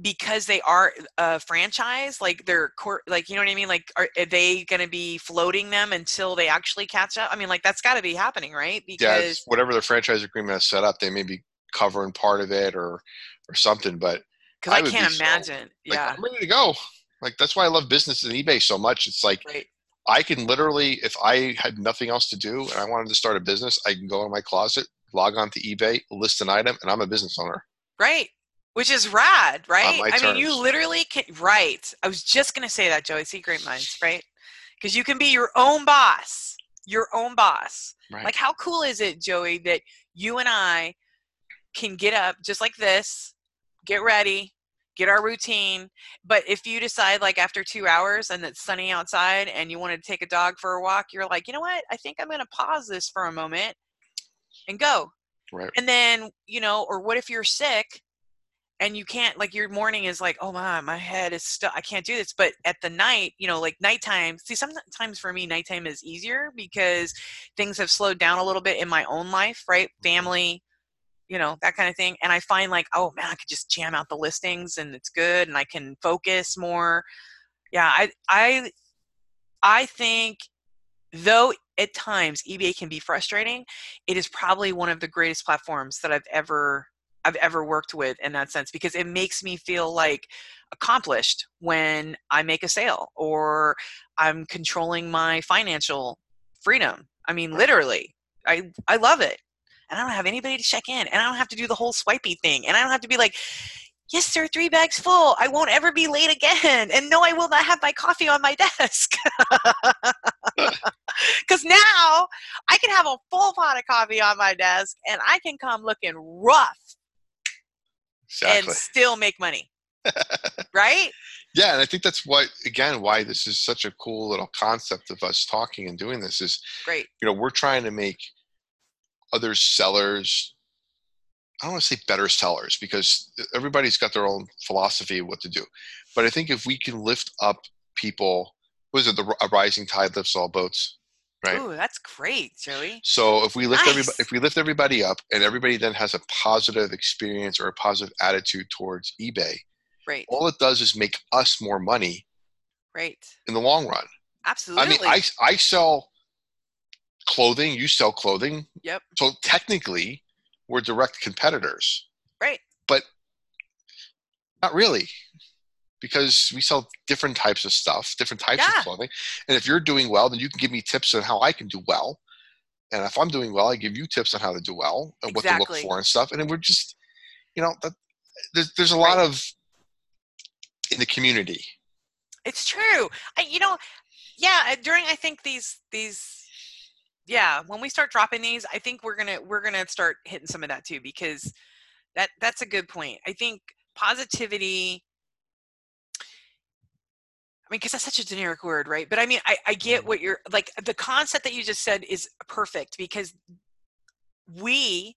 because they are a franchise? Like they're court, like you know what I mean? Like, are, are they going to be floating them until they actually catch up? I mean, like that's got to be happening, right? Because it's whatever their franchise agreement is set up, they may be covering part of it or or something. But because I I, can't be so- imagine. like, yeah, I'm ready to go. Like that's why I love business and eBay so much. It's like right. I can literally, if I had nothing else to do and I wanted to start a business, I can go in my closet, log on to eBay, list an item, and I'm a business owner. Right. Which is rad, right? I mean, you literally can. Right. I was just going to say that, Joey. See, great minds, right? Because you can be your own boss, your own boss. Right. Like, how cool is it, Joey, that you and I can get up just like this, get ready, get our routine. But if you decide, like, after two hours and it's sunny outside and you want to take a dog for a walk, you're like, you know what? I think I'm going to pause this for a moment and go. right. And then, you know, or what if you're sick and you can't, like, your morning is like, oh my, my head is stuck. I can't do this. But at the night, you know, like nighttime, see, sometimes for me, nighttime is easier because things have slowed down a little bit in my own life, right? Mm-hmm. Family, you know, that kind of thing. And I find like, oh man, I could just jam out the listings and it's good and I can focus more. Yeah, I, I, I think though at times eBay can be frustrating, it is probably one of the greatest platforms that I've ever I've ever worked with in that sense because it makes me feel like accomplished when I make a sale or I'm controlling my financial freedom. I mean literally. I I love it. And I don't have anybody to check in and I don't have to do the whole swipey thing and I don't have to be like Yes, sir, three bags full. I won't ever be late again. And no, I will not have my coffee on my desk. Because now I can have a full pot of coffee on my desk and I can come looking rough Exactly. and still make money. right? Yeah, and I think that's what again why this is such a cool little concept of us talking and doing this is Great. you know we're trying to make other sellers I don't want to say better sellers because everybody's got their own philosophy of what to do. But I think if we can lift up people, was it the a rising tide lifts all boats? Right. Ooh, that's great, Joey. So if we lift everybody, if we lift everybody up, and everybody then has a positive experience or a positive attitude towards eBay, Right. all it does is make us more money Right. in the long run. Absolutely. I mean, I I sell clothing, you sell clothing. Yep. So technically, we're direct competitors. Right. But not really. Because we sell different types of stuff, different types Yeah. of clothing. And if you're doing well, then you can give me tips on how I can do well. And if I'm doing well, I give you tips on how to do well and what to look for and stuff. And then we're just, you know, that, there's, there's a lot Right. of in the community. It's true. I, you know, yeah. During I think these these, yeah, when we start dropping these, I think we're gonna we're gonna start hitting some of that too because that that's a good point. I think positivity. I mean, because that's such a generic word, right? But I mean, I, I get mm-hmm. what you're like. The concept that you just said is perfect because we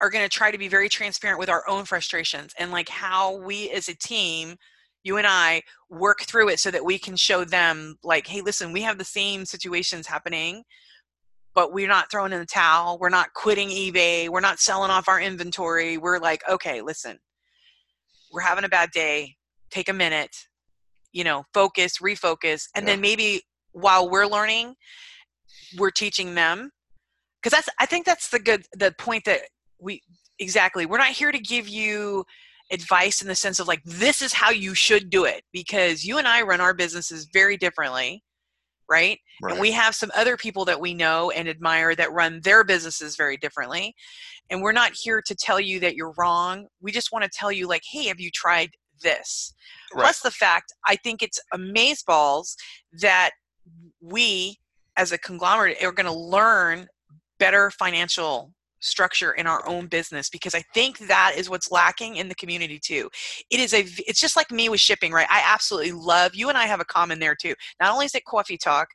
are going to try to be very transparent with our own frustrations and like how we as a team you and I work through it so that we can show them like hey listen we have the same situations happening but we're not throwing in the towel we're not quitting eBay we're not selling off our inventory we're like okay listen we're having a bad day take a minute you know focus refocus and then maybe while we're learning we're teaching them because that's i think that's the good the point that we exactly we're not here to give you advice in the sense of like this is how you should do it because you and i run our businesses very differently right Right. and we have some other people that we know and admire that run their businesses very differently and we're not here to tell you that you're wrong we just want to tell you like hey have you tried this Right. plus the fact i think it's amazeballs that we as a conglomerate are going to learn better financial structure in our own business because i think that is what's lacking in the community too. It is a it's just like me with shipping right? I absolutely love you and i have a common there too. Not only is it coffee talk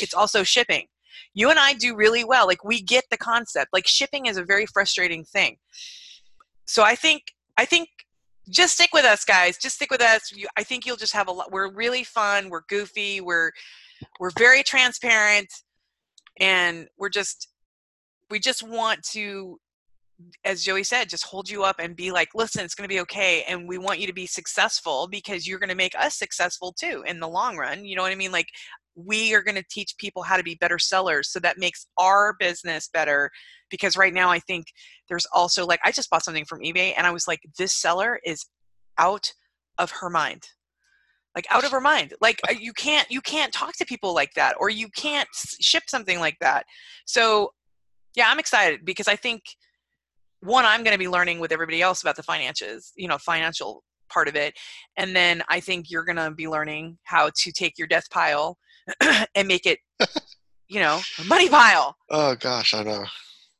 it's also shipping. You and i do really well like we get the concept like shipping is a very frustrating thing. So i think i think just stick with us guys just stick with us. You, i think you'll just have a lot we're really fun we're goofy we're we're very transparent and we're just we just want to as joey said just hold you up and be like listen it's going to be okay and we want you to be successful because you're going to make us successful too in the long run you know what i mean? Like we are going to teach people how to be better sellers so that makes our business better because right now i think there's also like i just bought something from ebay and i was like this seller is out of her mind. Like out of her mind. Like uh, you can't you can't talk to people like that or you can't ship something like that. So yeah i'm excited because i think one i'm going to be learning with everybody else about the finances you know financial part of it and then i think you're going to be learning how to take your death pile and make it you know a money pile Oh gosh, I know.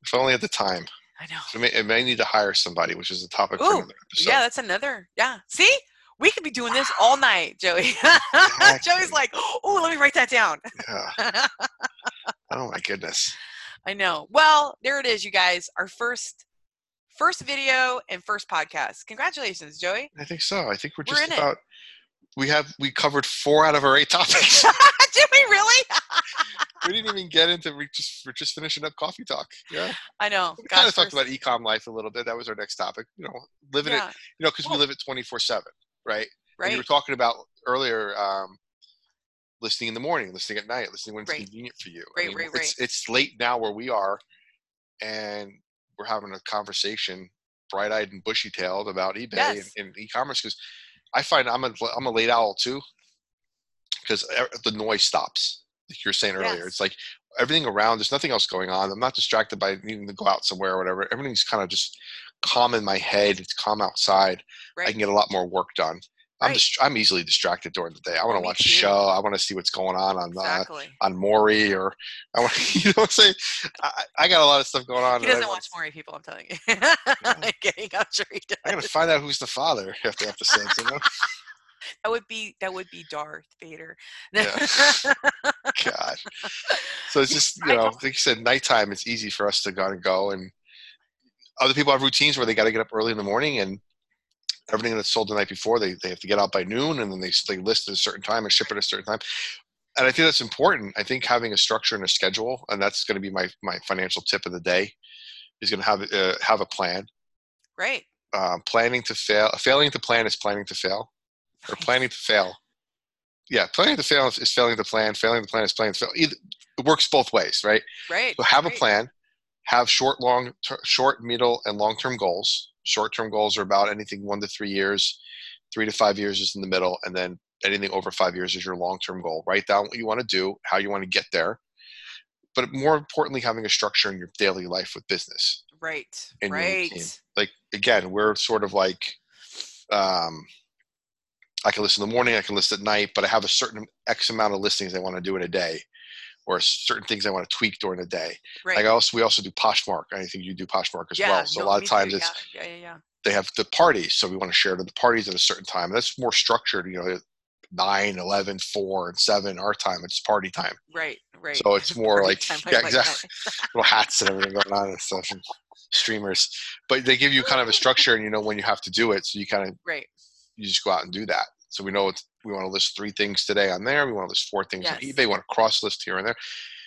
If only at the time. i know I may, I may need to hire somebody, which is a topic for Ooh, another episode. yeah that's another yeah see we could be doing this all night joey Exactly. joey's like oh let me write that down Yeah. Oh my goodness. I know. Well, there it is, you guys. Our first first video and first podcast. Congratulations, Joey. I think so. I think we're We're just it. about. We have we covered four out of our eight topics. Did we really? we didn't even get into. We just we're just finishing up coffee talk. Yeah. I know. We kind of talked we're- about ecom life a little bit. That was our next topic. You know, living it. You know, because we live it twenty four seven, right? And right. you were talking about earlier. Um, listening in the morning, listening at night, listening when it's Right. convenient for you. Right, right, It's it's late now where we are, and we're having a conversation, bright eyed and bushy tailed about eBay Yes. and, and e-commerce because I find I'm a I'm a late owl too, because the noise stops. Like you were saying earlier, Yes. it's like everything around. There's nothing else going on. I'm not distracted by needing to go out somewhere or whatever. Everything's kind of just calm in my head. It's calm outside. I can get a lot more work done. I'm Right. just I'm easily distracted during the day. I want to watch a show. I want to see what's going on on uh, on Maury or I want you know what I'm saying. I, I got a lot of stuff going on. He doesn't watch Maury people, I'm telling you. I'm kidding. I'm sure he does. I gotta find out who's the father after episodes. You know? That would be that would be Darth Vader. Yeah. God. So it's just you know, like you said, nighttime. It's easy for us to go and go, and other people have routines where they got to get up early in the morning and. Everything that's sold the night before, they, they have to get out by noon, and then they they list at a certain time and ship at a certain time. and I think that's important. I think having a structure and a schedule, and that's going to be my my financial tip of the day, is going to have uh, have a plan. Right. Um, planning to fail, failing to plan is planning to fail, or planning to fail. Yeah, planning to fail is, failing to plan. Failing to plan is planning to fail. Either, it works both ways, right? Right. So have right. a plan. Have short, long, ter- short, middle, and long-term goals. Short-term goals are about anything one to three years. Three to five years is in the middle, and then anything over five years is your long-term goal. Write down what you want to do, how you want to get there, but more importantly, having a structure in your daily life with business. Right. in your routine. Right. Like again, we're sort of like, um, I can listen in the morning, I can list at night, but I have a certain X amount of listings I want to do in a day, or certain things I want to tweak during the day. Right. Like I also, we also do Poshmark. I think you do Poshmark as yeah, well. So no, a lot of too. times it's yeah, yeah, yeah, yeah. they have the parties so we want to share to the parties at a certain time and that's more structured you know 9 11 4 and 7 our time it's party time Right. Right. so it's more like time, yeah like exactly little hats and everything going on and stuff and streamers but they give you kind of a structure and you know when you have to do it so you kind of Right. you just go out and do that so we know it's, we want to list three things today on there we want to list four things on Yes. ebay we want to cross list here and there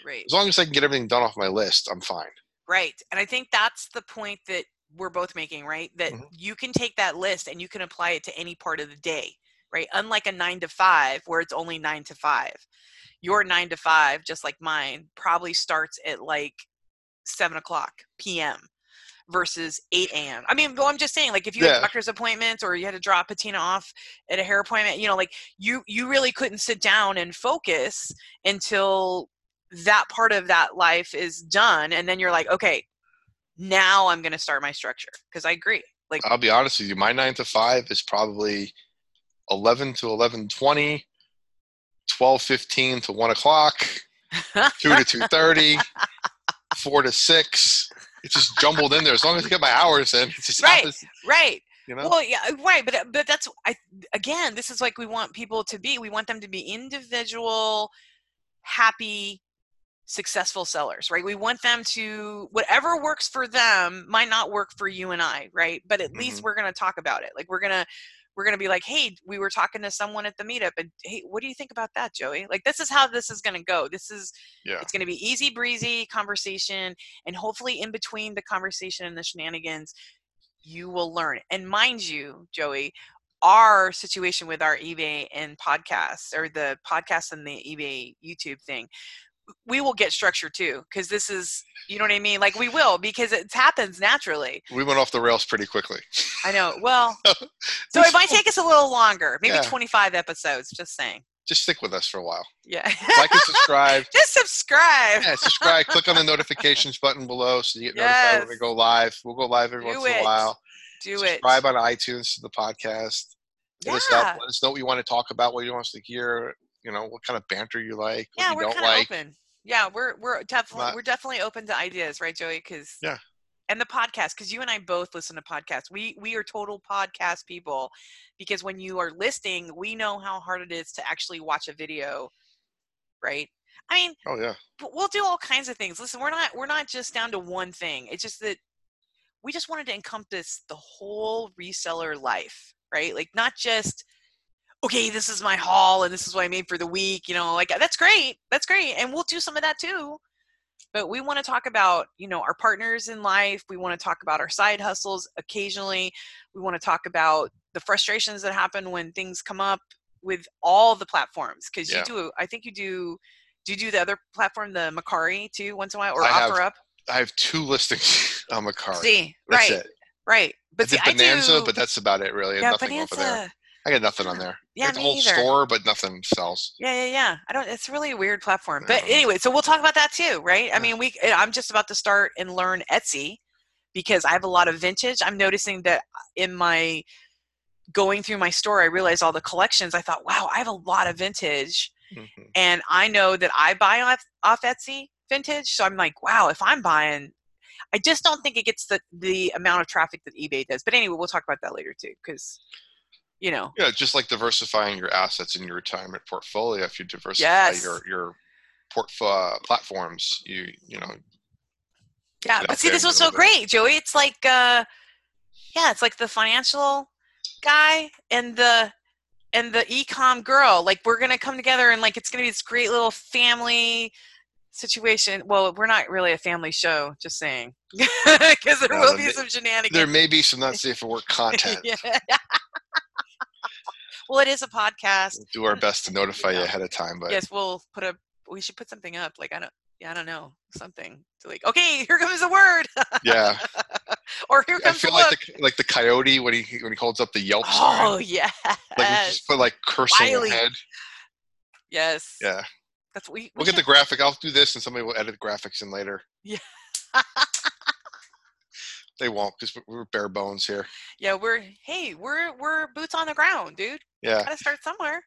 Right. as long as i can get everything done off my list i'm fine Right. And I think that's the point that we're both making, right? That Mhm. you can take that list and you can apply it to any part of the day, right? Unlike a nine to five where it's only nine to five. Your nine to five, just like mine, probably starts at like seven o'clock PM versus 8 a.m. I mean, well, I'm just saying, like if you Yeah. had doctor's appointments or you had to drop Bettina off at a hair appointment, you know, like you you really couldn't sit down and focus until that part of that life is done and then you're like okay now i'm going to start my structure because i agree like I'll be honest with you. My nine to five is probably eleven to eleven twenty, twelve fifteen to one o'clock, two to two thirty, four to six. It's just jumbled in there. As long as I get my hours in, it just Right. right You know. well yeah right but but that's i again this is like we want people to be we want them to be individual happy successful sellers right we want them to whatever works for them might not work for you and i right but at least Mhm. we're going to talk about it like we're going to we're going to be like hey we were talking to someone at the meetup and hey what do you think about that joey? Like this is how this is going to go. This is yeah. it's going to be easy breezy conversation and hopefully in between the conversation and the shenanigans you will learn. And mind you joey our situation with our ebay and podcasts or the podcast and the ebay youtube thing we will get structure too because this is you know what i mean like we will because it happens naturally We went off the rails pretty quickly. i know well so it might take us a little longer maybe Yeah. 25 episodes just saying Just stick with us for a while. yeah Like and subscribe. just subscribe Yeah, subscribe. Click on the notifications button below so you get notified when we go live. We'll go live every Do once in a while. do it subscribe on iTunes to the podcast. Hit us up. Yeah. Let us know what you want to talk about, what you want us to hear. You know, what kind of banter you like, yeah you we're kind of like. open. Yeah we're we're definitely Not- we're definitely open to ideas right joey? Because Yeah. and the podcast because you and i both listen to podcasts. We we are total podcast people because when you are listening we know how hard it is to actually watch a video right? I mean Oh yeah, but we'll do all kinds of things. Listen we're not we're not just down to one thing. It's just that we just wanted to encompass the whole reseller life right? Like not just okay this is my haul and this is what i made for the week you know like that's great that's great and we'll do some of that too but we want to talk about you know our partners in life we want to talk about our side hustles occasionally we want to talk about the frustrations that happen when things come up with all the platforms because Yeah. you do i think you do do you do the other platform the Mercari too once in a while or I have- offer up I have two listings on Mercari. see That's right it. right but I see did i Bonanza, do but that's about it really. yeah nothing over there. I got nothing on there. Yeah I got the me whole either. store, but nothing sells. Yeah, yeah, yeah. I don't. It's really a weird platform. But don't anyway, so we'll talk about that too, right? I mean, we. eh, I'm just about to start and learn Etsy because I have a lot of vintage. I'm noticing that in my going through my store, I realized all the collections. I thought, wow, I have a lot of vintage, Mhm. and I know that I buy off off Etsy vintage. So I'm like, wow, if I'm buying. I just don't think it gets the, the amount of traffic that eBay does. But anyway, we'll talk about that later too, because, you know, Yeah, just like diversifying your assets in your retirement portfolio. If you diversify Yes. your your portfolio platforms, you you know Yeah, but see, this was so bit. great, Joey. It's like, uh, yeah, it's like the financial guy and the and the ecom girl. Like we're gonna come together and like it's gonna be this great little family situation. Well, we're not really a family show, just saying, because there No, will be some shenanigans. There may be some not safe for work content. Yeah. well, it is a podcast. We'll do our best to notify you Yeah. ahead of time, but yes, we'll put a. We should put something up. Like I don't. Yeah, I don't know something to like. Okay, here comes the word, yeah, or here I comes the feel like book. the like the coyote when he when he holds up the Yelp sign. Oh yeah. Like we just put like cursing Wily. ahead. yes. Yeah. That's we. we We'll get the graphic. I'll do this and somebody will edit graphics in later. Yeah. they won't because we're bare bones here. Yeah, we're hey, we're we're boots on the ground, dude. Yeah. Gotta start somewhere.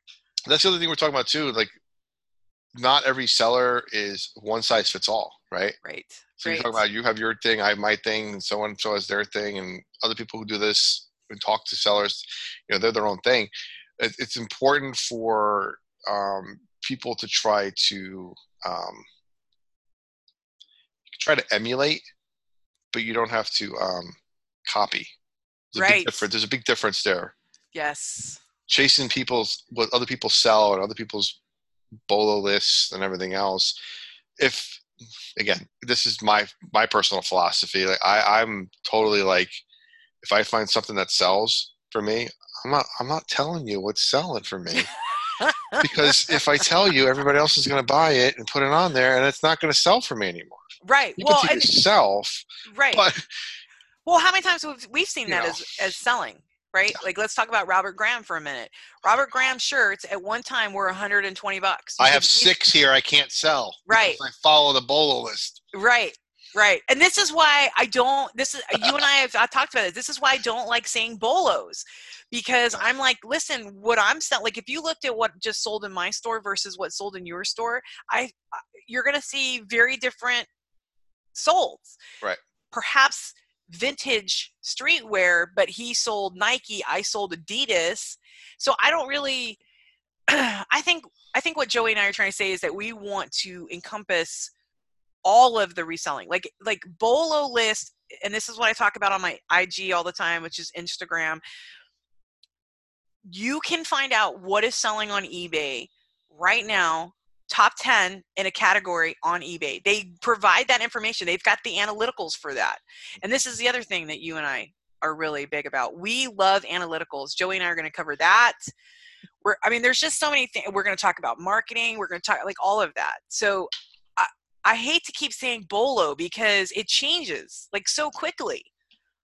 That's the other thing we're talking about too. Like not every seller is one size fits all, right? Right. So right. you talk about you have your thing, I have my thing, and so and so has their thing, and other people who do this and talk to sellers, you know, they're their own thing. It, it's important for um, people to try to um, try to emulate, but you don't have to um, copy. There's a Right. big difference. There's a big difference there. yes. Chasing people's what other people sell and other people's bolo lists and everything else. If again, this is my my personal philosophy. Like I, I'm totally like, if I find something that sells for me, I'm not I'm not telling you what's selling for me because if I tell you, everybody else is going to buy it and put it on there, and it's not going to sell for me anymore. Right. Well, can and, yourself, right. but Well, how many times have we've seen that know. as as selling, right? Like let's talk about Robert Graham for a minute. Robert Graham shirts at one time were 120 bucks. I have six here I can't sell. Right. I follow the bolo list. Right. Right. And this is why I don't this is you and I have I talked about this. This is why I don't like saying bolos. Because I'm like, listen, what I'm selling like if you looked at what just sold in my store versus what sold in your store, I I- you're gonna see very different solds. Right. Perhaps vintage streetwear, but he sold Nike, I sold Adidas. So I don't really I think I think what Joey and I are trying to say is that we want to encompass all of the reselling. Like like Bolo list, and this is what I talk about on my IG all the time, which is Instagram. You can find out what is selling on eBay right now, top 10 in a category on eBay. They provide that information. They've got the analyticals for that. And this is the other thing that you and I are really big about. We love analyticals. Joey and I are going to cover that. We're, I mean, there's just so many things. We're going to talk about marketing. We're going to talk like all of that. So I, I hate to keep saying bolo because it changes like so quickly.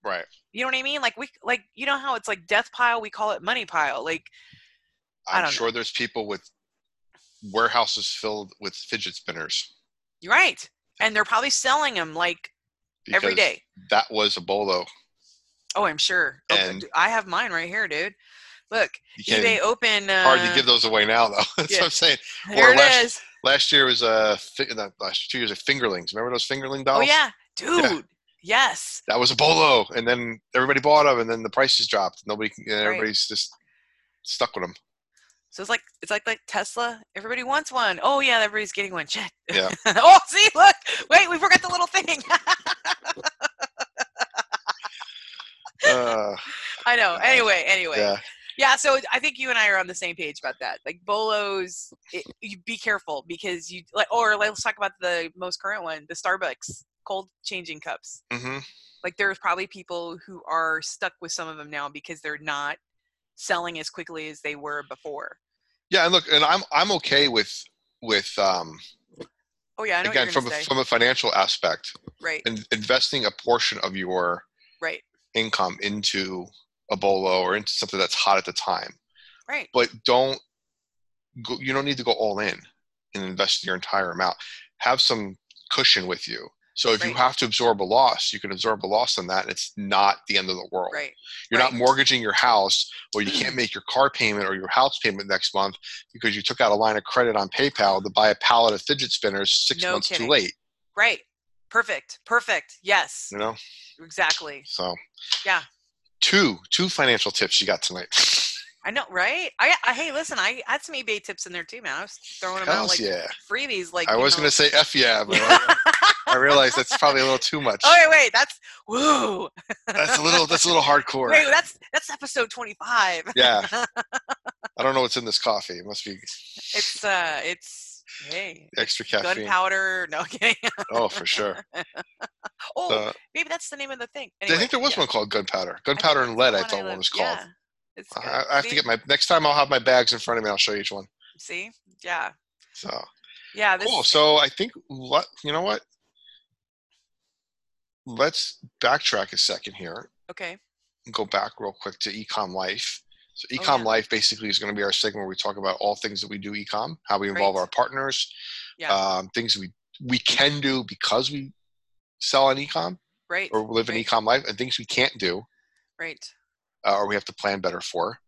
Right. You know what I mean? Like we like you know how it's like death pile, we call it money pile. Like I'm sure there's people with warehouses filled with fidget spinners. you're right. And they're probably selling them like every because day. That was a bolo. Oh, I'm sure. Oh, And- d- I have mine right here, dude. Look, can't eBay open. Uh, hard to give those away now, though. That's yeah. what I'm saying. Here or it last- is. Last year was uh, fi- last two years of fingerlings. Remember those fingerling dolls? Oh yeah, dude. Yes. That was a bolo, and then everybody bought them, and then the prices dropped. Nobody, and everybody's just stuck with them. So it's like it's like like Tesla. Everybody wants one. Oh yeah, everybody's getting one. Check. Yeah. oh, see, look. Wait, we forgot the little thing. Uh, I know. Anyway, anyway. yeah, Yeah, so I think you and I are on the same page about that. Like bolos, it, you be careful because you like. Or let's talk about the most current one, the Starbucks cold changing cups. hmm Like there's probably people who are stuck with some of them now because they're not selling as quickly as they were before. yeah. And look, and I'm I'm okay with with um, Oh yeah, I know again from a, say. from a financial aspect, right, in, investing a portion of your right, income into a bolo or into something that's hot at the time. right. but don't go, you don't need to go all in and invest your entire amount have some cushion with you so if you have to absorb a loss you can absorb a loss on that and it's not the end of the world Right. you're not mortgaging your house or you can't make your car payment or your house payment next month because you took out a line of credit on paypal to buy a pallet of fidget spinners six No months kidding. too late Right. Perfect. Perfect. Yes. you know Exactly. so Yeah. two two financial tips you got tonight I know, right? I, I hey, listen, I had some eBay tips in there too, man. I was throwing them out like yeah freebies, like i was know. going to say f yeah but I realize that's probably a little too much. Oh wait, wait, that's woo. That's a little. That's a little hardcore. Wait, that's that's episode twenty-five. Yeah. I don't know what's in this coffee. It must be It's uh, it's hey, extra caffeine. gunpowder. No, okay. Oh, for sure. oh, maybe that's the name of the thing. I think there was yeah. one called gunpowder. Gunpowder and lead, I thought one was called. Yeah, I. I have to get my next time. I'll have my bags in front of me. I'll show you each one. See, yeah, So yeah. This cool. So I think what you know what. Let's backtrack a second here. okay. and Go back real quick to Ecom Life. So Oh, Ecom yeah. Life basically is going to be our segment where we talk about all things that we do ecom, how we involve Great. our partners, Yeah. um, things we we can do because we sell on ecom Right. or live in right, ecom life, and things we can't do Right. uh, or we have to plan better for.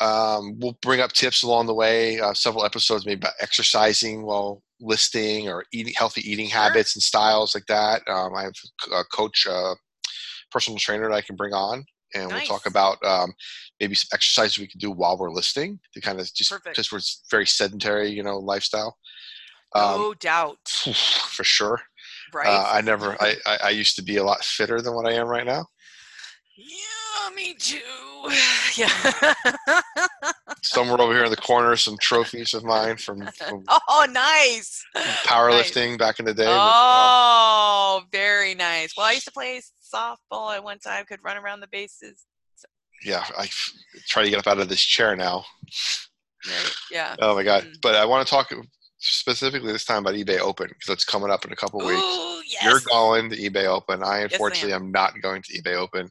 Um, we'll bring up tips along the way. Uh, several episodes maybe about exercising while listing or eating healthy eating habits and styles like that. Um, I have a coach, uh, personal trainer that I can bring on, and we'll talk about um, maybe some exercises we can do while we're listing to kind of just because we're very sedentary, you know, lifestyle. Um, no doubt. for sure. Right. Uh, I never. I, I I used to be a lot fitter than what I am right now. yeah, me too. Yeah. Somewhere over here in the corner, some trophies of mine from, from oh, nice. powerlifting back in the day. but, wow. Oh, very nice. Well, I used to play softball at one time. Could run around the bases. Yeah, I try to get up out of this chair now. Right. Yeah. Oh my god! Mm. But I want to talk specifically this time about eBay Open because it's coming up in a couple weeks. Yes. You're going to eBay Open. I I unfortunately am not going to eBay Open.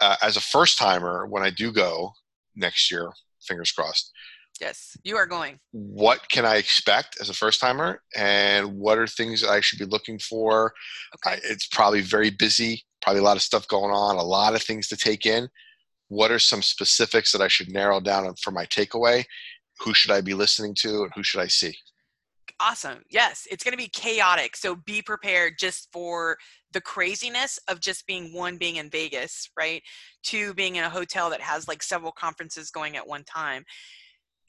Uh, as a first timer, when I do go next year, fingers crossed. Yes, you are going. What can I expect as a first timer, and what are things that I should be looking for? Okay. I, it's probably very busy, probably a lot of stuff going on, a lot of things to take in. What are some specifics that I should narrow down for my takeaway? Who should I be listening to, and who should I see? Awesome. Yes, it's going to be chaotic. So be prepared just for the craziness of just being one being in Vegas, right? Two being in a hotel that has like several conferences going at one time.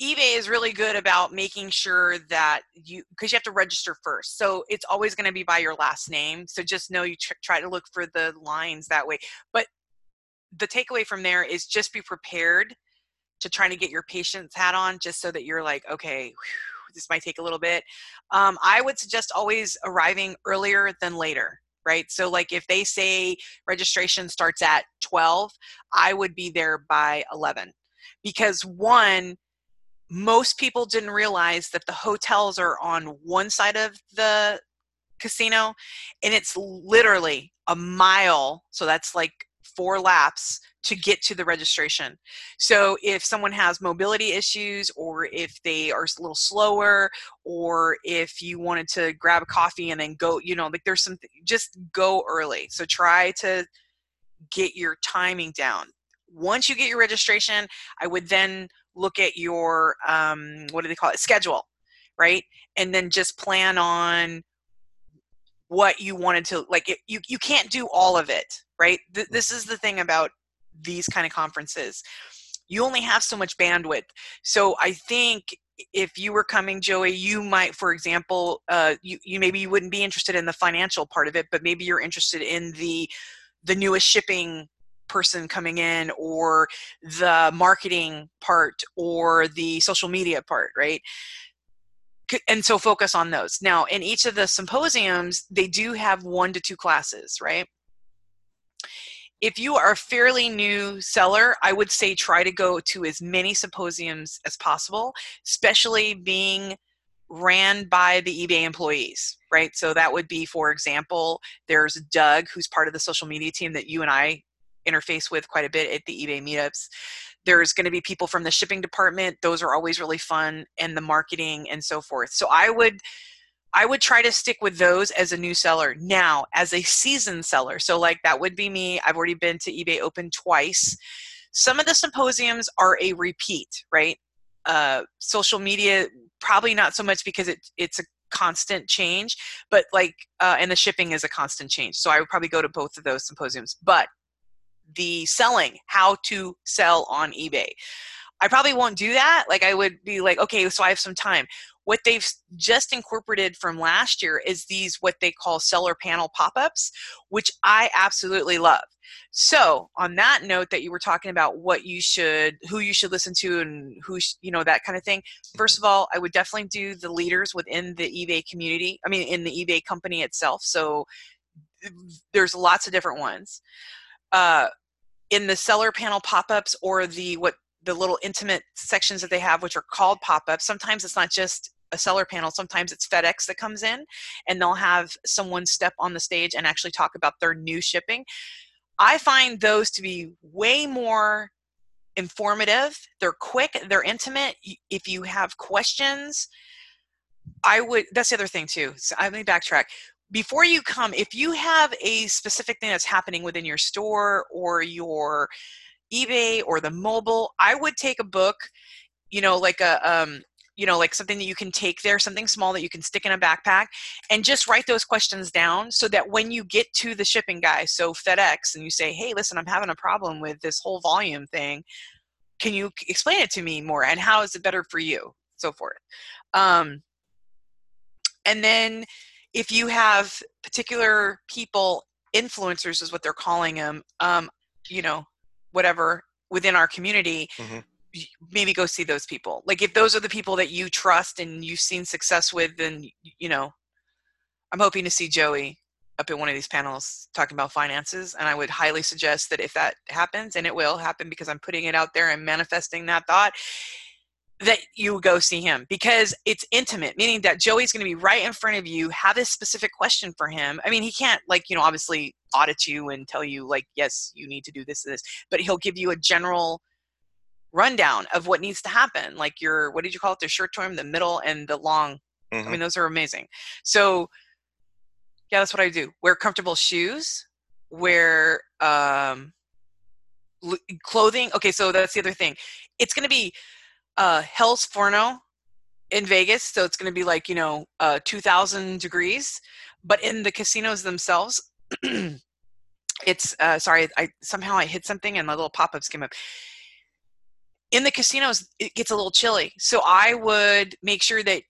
eBay is really good about making sure that you because you have to register first. So it's always going to be by your last name. So just know you tr- try to look for the lines that way. But the takeaway from there is just be prepared to try to get your patience hat on just so that you're like, okay, whew, this might take a little bit. Um, I would suggest always arriving earlier than later, right? So, like if they say registration starts at 12, I would be there by 11 because one, most people didn't realize that the hotels are on one side of the casino and it's literally a mile. So that's like four laps to get to the registration. So if someone has mobility issues or if they are a little slower or if you wanted to grab a coffee and then go, you know, like there's some just go early. So try to get your timing down. Once you get your registration, I would then look at your um, what do they call it schedule, right? And then just plan on what you wanted to like. It, you you can't do all of it, right? Th- this is the thing about these kind of conferences. You only have so much bandwidth. So I think if you were coming, Joey, you might, for example, uh, you, you maybe you wouldn't be interested in the financial part of it, but maybe you're interested in the the newest shipping person coming in or the marketing part or the social media part right and so focus on those now in each of the symposiums they do have one to two classes right if you are a fairly new seller i would say try to go to as many symposiums as possible especially being ran by the ebay employees right? So that would be for example there's doug who's part of the social media team that you and i interface with quite a bit at the ebay meetups. There's going to be people from the shipping department. Those are always really fun and the marketing and so forth. So i would i would try to stick with those as a new seller now as a seasoned seller. So like that would be me. I've already been to ebay open twice. Some of the symposiums are a repeat right? Uh, social media probably not so much because it, it's a constant change but like uh, and the shipping is a constant change. So i would probably go to both of those symposiums. But the selling how to sell on ebay I probably won't do that. Like I would be like, okay, so I have some time. What they've just incorporated from last year is these what they call seller panel pop-ups, which I absolutely love. So, on that note that you were talking about what you should who you should listen to and who sh- you know that kind of thing. First of all, I would definitely do the leaders within the eBay community. I mean in the eBay company itself. So there's lots of different ones. Uh, in the seller panel pop-ups or the what the little intimate sections that they have which are called pop-ups sometimes it's not just a seller panel sometimes it's fedex that comes in and they'll have someone step on the stage and actually talk about their new shipping. I find those to be way more informative. They're quick they're intimate. If you have questions i would that's the other thing too. So let me backtrack. Before you come, if you have a specific thing that's happening within your store or your eBay or the mobile, I would take a book, you know, like a um, you know, like something that you can take there, something small that you can stick in a backpack, and just write those questions down so that when you get to the shipping guy, so FedEx, and you say, hey, listen, I'm having a problem with this whole volume thing. Can you explain it to me more? And how is it better for you? So forth. Um, and then if you have particular people influencers is what they're calling them um, you know whatever within our community mm-hmm. maybe go see those people like if those are the people that you trust and you've seen success with then you know i'm hoping to see joey up at one of these panels talking about finances and i would highly suggest that if that happens and it will happen because i'm putting it out there and manifesting that thought that you go see him because it's intimate, meaning that Joey's going to be right in front of you, have a specific question for him. I mean, he can't, like, you know, obviously audit you and tell you, like, yes, you need to do this, this, but he'll give you a general rundown of what needs to happen. Like, your, what did you call it? The short term, the middle, and the long. Mm-hmm. I mean, those are amazing. So, yeah, that's what I do. Wear comfortable shoes, wear, um, clothing. Okay, so that's the other thing. It's going to be, uh, Hell's Forno in Vegas, so it's going to be like you know uh, 2,000 degrees. But in the casinos themselves, it's uh, sorry, I somehow I hit something and my little pop-ups came up. In the casinos, it gets a little chilly, so I would make sure that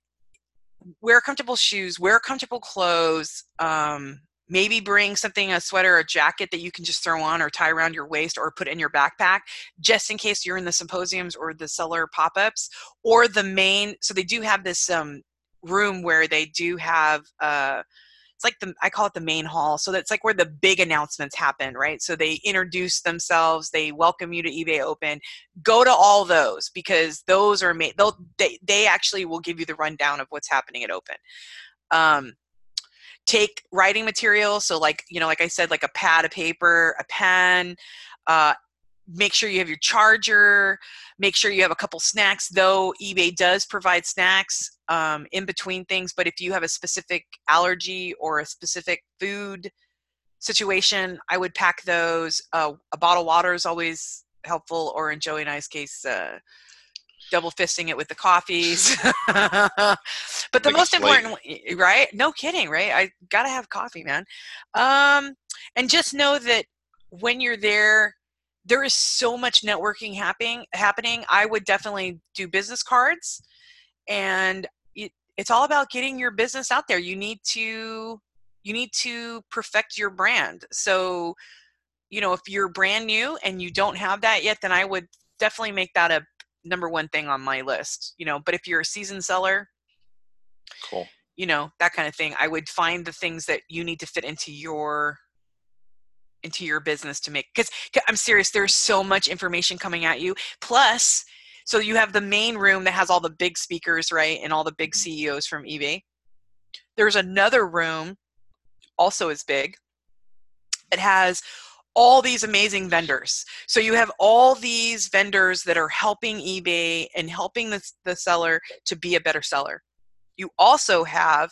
wear comfortable shoes, wear comfortable clothes. Um, maybe bring something a sweater a jacket that you can just throw on or tie around your waist or put in your backpack just in case you're in the symposiums or the seller pop-ups or the main so they do have this um, room where they do have uh, it's like the i call it the main hall so that's like where the big announcements happen right? So they introduce themselves they welcome you to ebay open. Go to all those because those are made they'll they, they actually will give you the rundown of what's happening at open. Um, take writing material so like you know like i said like a pad of paper a pen uh, make sure you have your charger make sure you have a couple snacks though ebay does provide snacks um, in between things but if you have a specific allergy or a specific food situation i would pack those uh, a bottle of water is always helpful or in joey and i's case uh, double fisting it with the coffees. but the most important, right? No kidding, right? I gotta have coffee, man. Um, and just know that when you're there, there is so much networking happening. Happening. I would definitely do business cards, and it, it's all about getting your business out there. You need to you need to perfect your brand. So, you know, if you're brand new and you don't have that yet, then I would definitely make that a number one thing on my list you know but if you're a seasoned seller cool you know that kind of thing i would find the things that you need to fit into your into your business to make because i'm serious there's so much information coming at you plus so you have the main room that has all the big speakers right and all the big mm-hmm. ceos from ebay there's another room also as big it has all these amazing vendors. So you have all these vendors that are helping eBay and helping the, the seller to be a better seller. You also have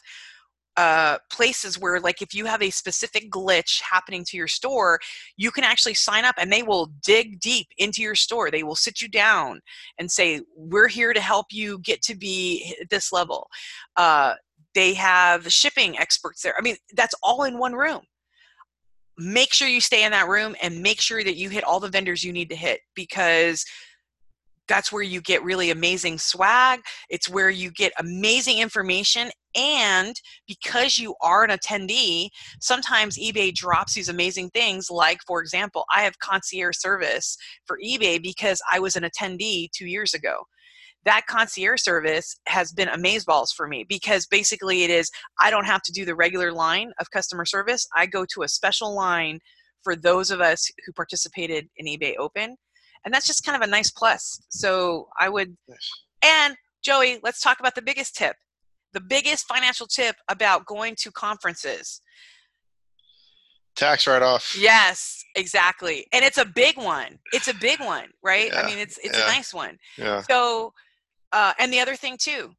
uh, places where like if you have a specific glitch happening to your store you can actually sign up and they will dig deep into your store they will sit you down and say we're here to help you get to be this level uh, they have shipping experts there i mean that's all in one room make sure you stay in that room and make sure that you hit all the vendors you need to hit because that's where you get really amazing swag. It's where you get amazing information. And because you are an attendee, sometimes eBay drops these amazing things. Like, for example, I have concierge service for eBay because I was an attendee two years ago that concierge service has been amazeballs for me because basically it is I don't have to do the regular line of customer service. I go to a special line for those of us who participated in eBay Open and that's just kind of a nice plus. So I would, nice. and Joey, let's talk about the biggest tip. The biggest financial tip about going to conferences. Tax write off. Yes, exactly. And it's a big one. It's a big one, right? Yeah, I mean, it's it's yeah. a nice one. Yeah. So, uh, and the other thing too,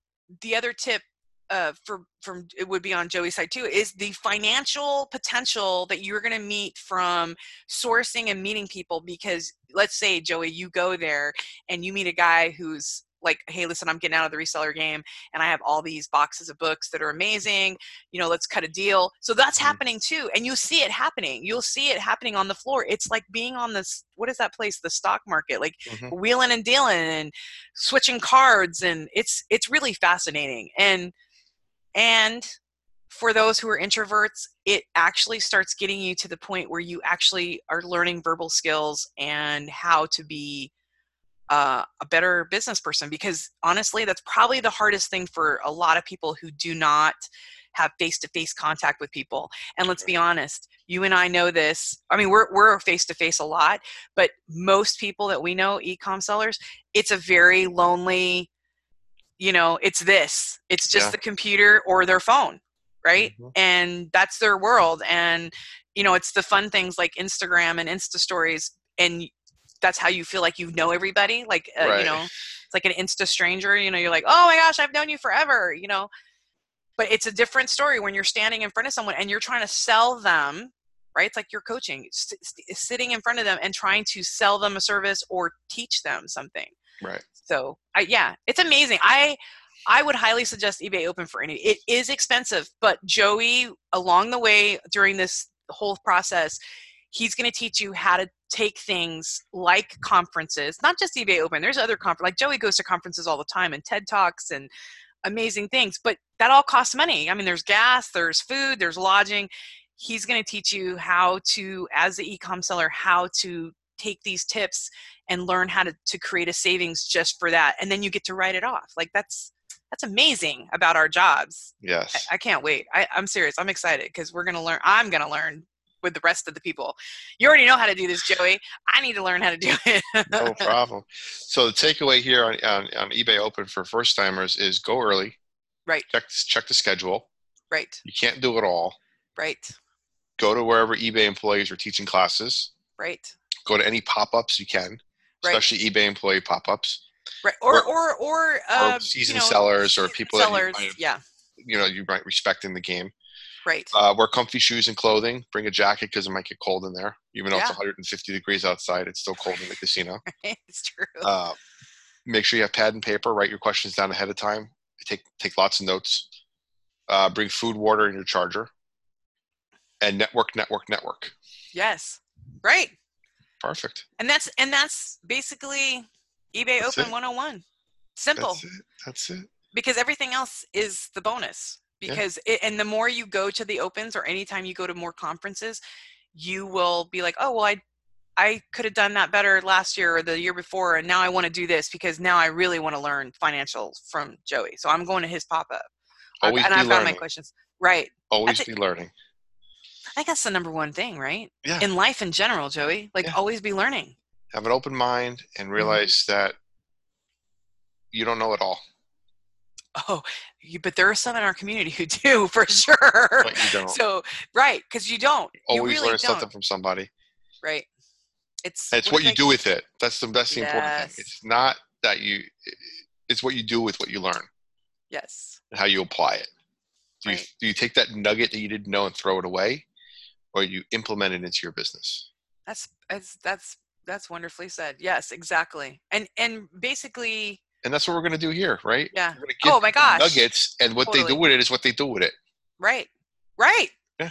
the other tip uh, for from it would be on Joey's side too is the financial potential that you're going to meet from sourcing and meeting people because let's say Joey you go there and you meet a guy who's like hey listen i'm getting out of the reseller game and i have all these boxes of books that are amazing you know let's cut a deal so that's mm-hmm. happening too and you see it happening you'll see it happening on the floor it's like being on this what is that place the stock market like mm-hmm. wheeling and dealing and switching cards and it's it's really fascinating and and for those who are introverts, it actually starts getting you to the point where you actually are learning verbal skills and how to be uh, a better business person. Because honestly, that's probably the hardest thing for a lot of people who do not have face-to-face contact with people and let's be honest you and i know this i mean we're, we're face-to-face a lot but most people that we know e-com sellers it's a very lonely you know it's this it's just yeah. the computer or their phone right mm-hmm. and that's their world and you know it's the fun things like instagram and insta stories and that's how you feel like you know everybody like uh, right. you know it's like an insta stranger you know you're like oh my gosh i've known you forever you know but it's a different story when you're standing in front of someone and you're trying to sell them right it's like you're coaching st- sitting in front of them and trying to sell them a service or teach them something right so I, yeah, it's amazing. I I would highly suggest eBay Open for any. It is expensive, but Joey, along the way during this whole process, he's going to teach you how to take things like conferences, not just eBay Open. There's other conferences. Like Joey goes to conferences all the time and TED Talks and amazing things, but that all costs money. I mean, there's gas, there's food, there's lodging. He's going to teach you how to, as the e-com seller, how to take these tips and learn how to, to create a savings just for that and then you get to write it off like that's that's amazing about our jobs yes i, I can't wait I, i'm serious i'm excited because we're gonna learn i'm gonna learn with the rest of the people. You already know how to do this joey. I need to learn how to do it. No problem. So the takeaway here on, on, on ebay open for first timers is go early. Right. Check, check the schedule. Right. You can't do it all. Right. Go to wherever ebay employees are teaching classes. Right. Go to any pop-ups you can especially right. eBay employee pop-ups. Right. Or or or, or, uh, or seasoned you know, sellers or people sellers, that you might, yeah. You know, you might respect in the game. Right. Uh, wear comfy shoes and clothing. Bring a jacket because it might get cold in there. Even though yeah. it's 150 degrees outside, it's still cold in the casino. it's true. Uh, make sure you have pad and paper. Write your questions down ahead of time. Take take lots of notes. Uh, bring food, water, and your charger. And network, network, network. Yes. Right. Perfect. And that's and that's basically eBay that's Open it. 101. Simple. That's it. That's it. Because everything else is the bonus. Because yeah. it, and the more you go to the opens or anytime you go to more conferences, you will be like, oh well, I I could have done that better last year or the year before, and now I want to do this because now I really want to learn financials from Joey. So I'm going to his pop up. Always and I've learning. got my questions. Right. Always be learning. I think that's the number one thing, right? Yeah. In life in general, Joey, like yeah. always be learning. Have an open mind and mm-hmm. realize mm-hmm. that you don't know it all. Oh, you, but there are some in our community who do for sure. But you don't. So right, because you don't. You always really learn don't. something from somebody. Right. It's it's what, what you do with it. That's the that's the yes. important thing. It's not that you. It's what you do with what you learn. Yes. How you apply it. Do right. you do you take that nugget that you didn't know and throw it away, or you implement it into your business that's that's that's that's wonderfully said yes exactly and and basically and that's what we're going to do here right yeah oh my gosh nuggets and what totally. they do with it is what they do with it right right yeah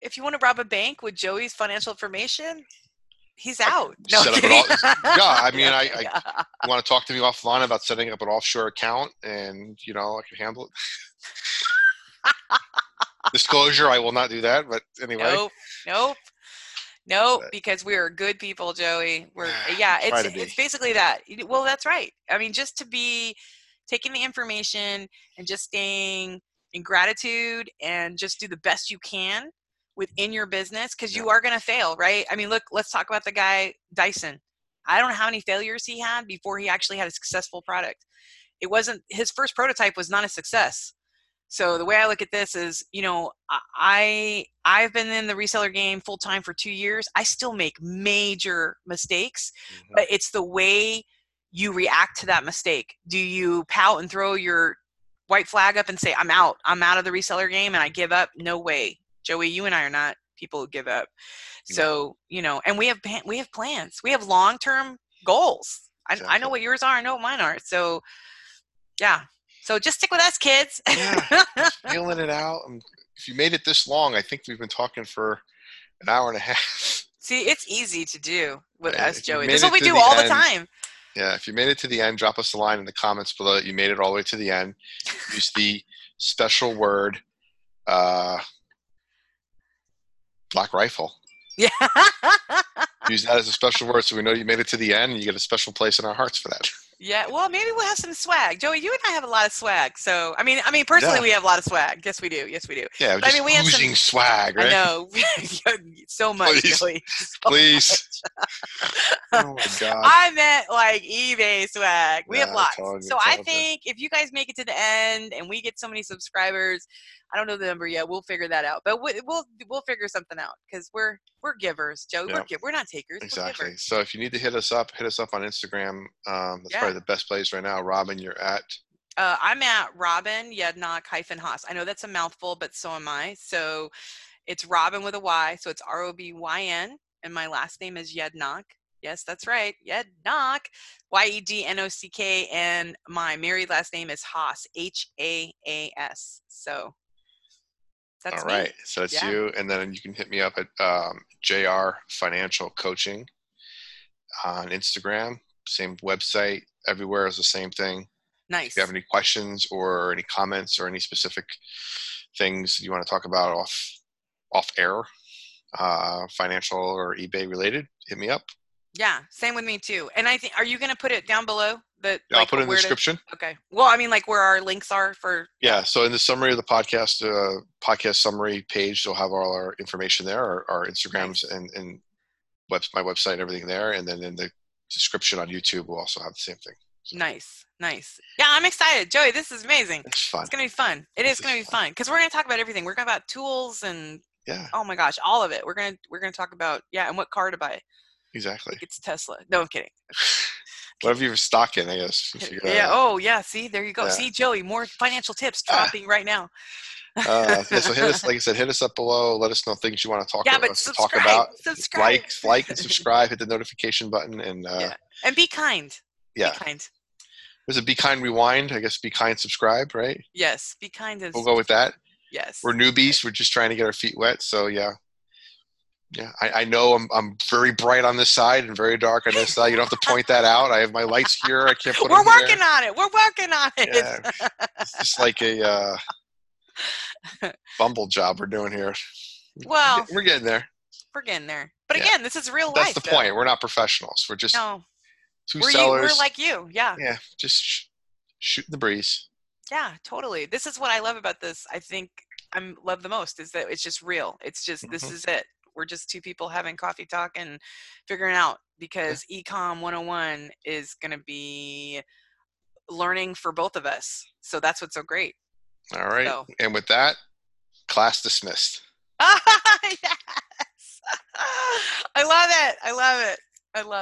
if you want to rob a bank with joey's financial information he's out. No, set up an all- yeah, I mean, I- I- Yeah. You want to talk to me offline about setting up an offshore account, and you know I can handle it. Disclosure: I will not do that. But anyway, Nope, nope, nope. But- Because we're good people, Joey. We're yeah. It's it's basically that. Well, that's right. I mean, just to be taking the information and just staying in gratitude and just do the best you can within your business because you are going to fail, right? I mean, look, let's talk about the guy Dyson. I don't know how many failures he had before he actually had a successful product. It wasn't his first prototype was not a success. So the way I look at this is, you know, I I've been in the reseller game full time for 2 years. I still make major mistakes, Mhm. but it's the way you react to that mistake. Do you pout and throw your white flag up and say, "I'm out. I'm out of the reseller game and I give up"? No way. Joey, you and I are not people who give up. No. So, you know, and we have we have plans. We have long-term goals. I, I know what yours are, I know what mine are. So, yeah. So just stick with us, kids. Yeah. feeling it out. If you made it this long, I think we've been talking for an hour and a half. See, it's easy to do with Yeah, us, Joey. This is what we do the all the time. Yeah, if you made it to the end, drop us a line in the comments below that you made it all the way to the end. Use the special word uh, black rifle. Yeah. Use that as a special word so we know you made it to the end and you get a special place in our hearts for that. Yeah. Well, maybe we'll have some swag. Joey, you and I have a lot of swag. So, I mean, I mean, personally, Yeah. we have a lot of swag. Yes, we do. Yes, we do. Yeah, But I mean, we have some- swag, right? I know. so much, Please. Joey. So Please. oh my God. I meant like eBay swag. We have lots. so I think if you guys make it to the end and we get so many subscribers, I don't know the number yet. We'll figure that out. But we, we'll we'll figure something out because we're we're givers, Joe. We're gi- we're not takers. We're Exactly. So if you need to hit us up, hit us up on Instagram. Um, that's Yeah. probably the best place right now. Robyn, you're at Uh, I'm at Robyn Yednock hyphen Haas. I know that's a mouthful, but so am I. So it's Robyn with a Y. So it's R O B Y N, and my last name is Yednock. Yes, that's right, Yednock, Y E D N O C K, and my married last name is Haas, H A A S. So that's all me. right. So that's Yeah. you. And then you can hit me up at um, JR Financial Coaching on Instagram. Same website. Everywhere is the same thing. Nice. If you have any questions or any comments or any specific things you want to talk about off off air, uh, financial or eBay related, hit me up. Yeah, same with me too. And I think, are you going to put it down below? That I'll put it in the where to- description. Okay. Well, I mean, like where our links are for. Yeah. So in the summary of the podcast, uh, podcast summary page, you'll have all our information there, our, our Instagrams and, and web, my website and everything there. And then in the description on YouTube, we'll also have the same thing. Nice, nice. Yeah, I'm excited, Joey. This is amazing. It's fun. It's gonna be fun. It This is is gonna be fun because we're gonna talk about everything. We're gonna talk about tools and Yeah, oh my gosh, all of it. We're gonna we're gonna talk about yeah, and what car to buy. Exactly. It's Tesla. No, I'm kidding. Whatever you're stock in, I guess. you figure that Yeah. Oh yeah. See, there you go. Yeah. See, Joey, more financial tips Ah. dropping right now. Uh, yeah, so hit us, like I said, hit us up below. Let us know things you want to talk Yeah, about. but subscribe. talk about. Subscribe. Like, like, and subscribe. Hit the notification button, and uh, Yeah. And be kind. yeah. Be kind. Was it Be Kind Rewind? I guess Be Kind Subscribe, right? Yes. Be kind is We'll go with that. yes. We're newbies. We're just trying to get our feet wet. So yeah, yeah. I, I know I'm I'm very bright on this side and very dark on this side. You don't have to point that out. I have my lights here. I can't put We're working on it. We're working on it. Yeah. It's just like a uh, bumble job we're doing here. Well, we're getting there. we're getting there. But Yeah. again, this is real That's life. That's the though. point. We're not professionals. We're just No, 2 we're you, sellers. we're like you. Yeah. yeah, just sh- shooting the breeze. Yeah, totally. This is what I love about this. I think I'm love the most is that it's just real. It's just this Mhm. is it. We're just two people having coffee talk and figuring out because eCom 101 is going to be learning for both of us. So that's what's so great. All right. So. And with that, class dismissed. yes. I love it. I love it. I love it.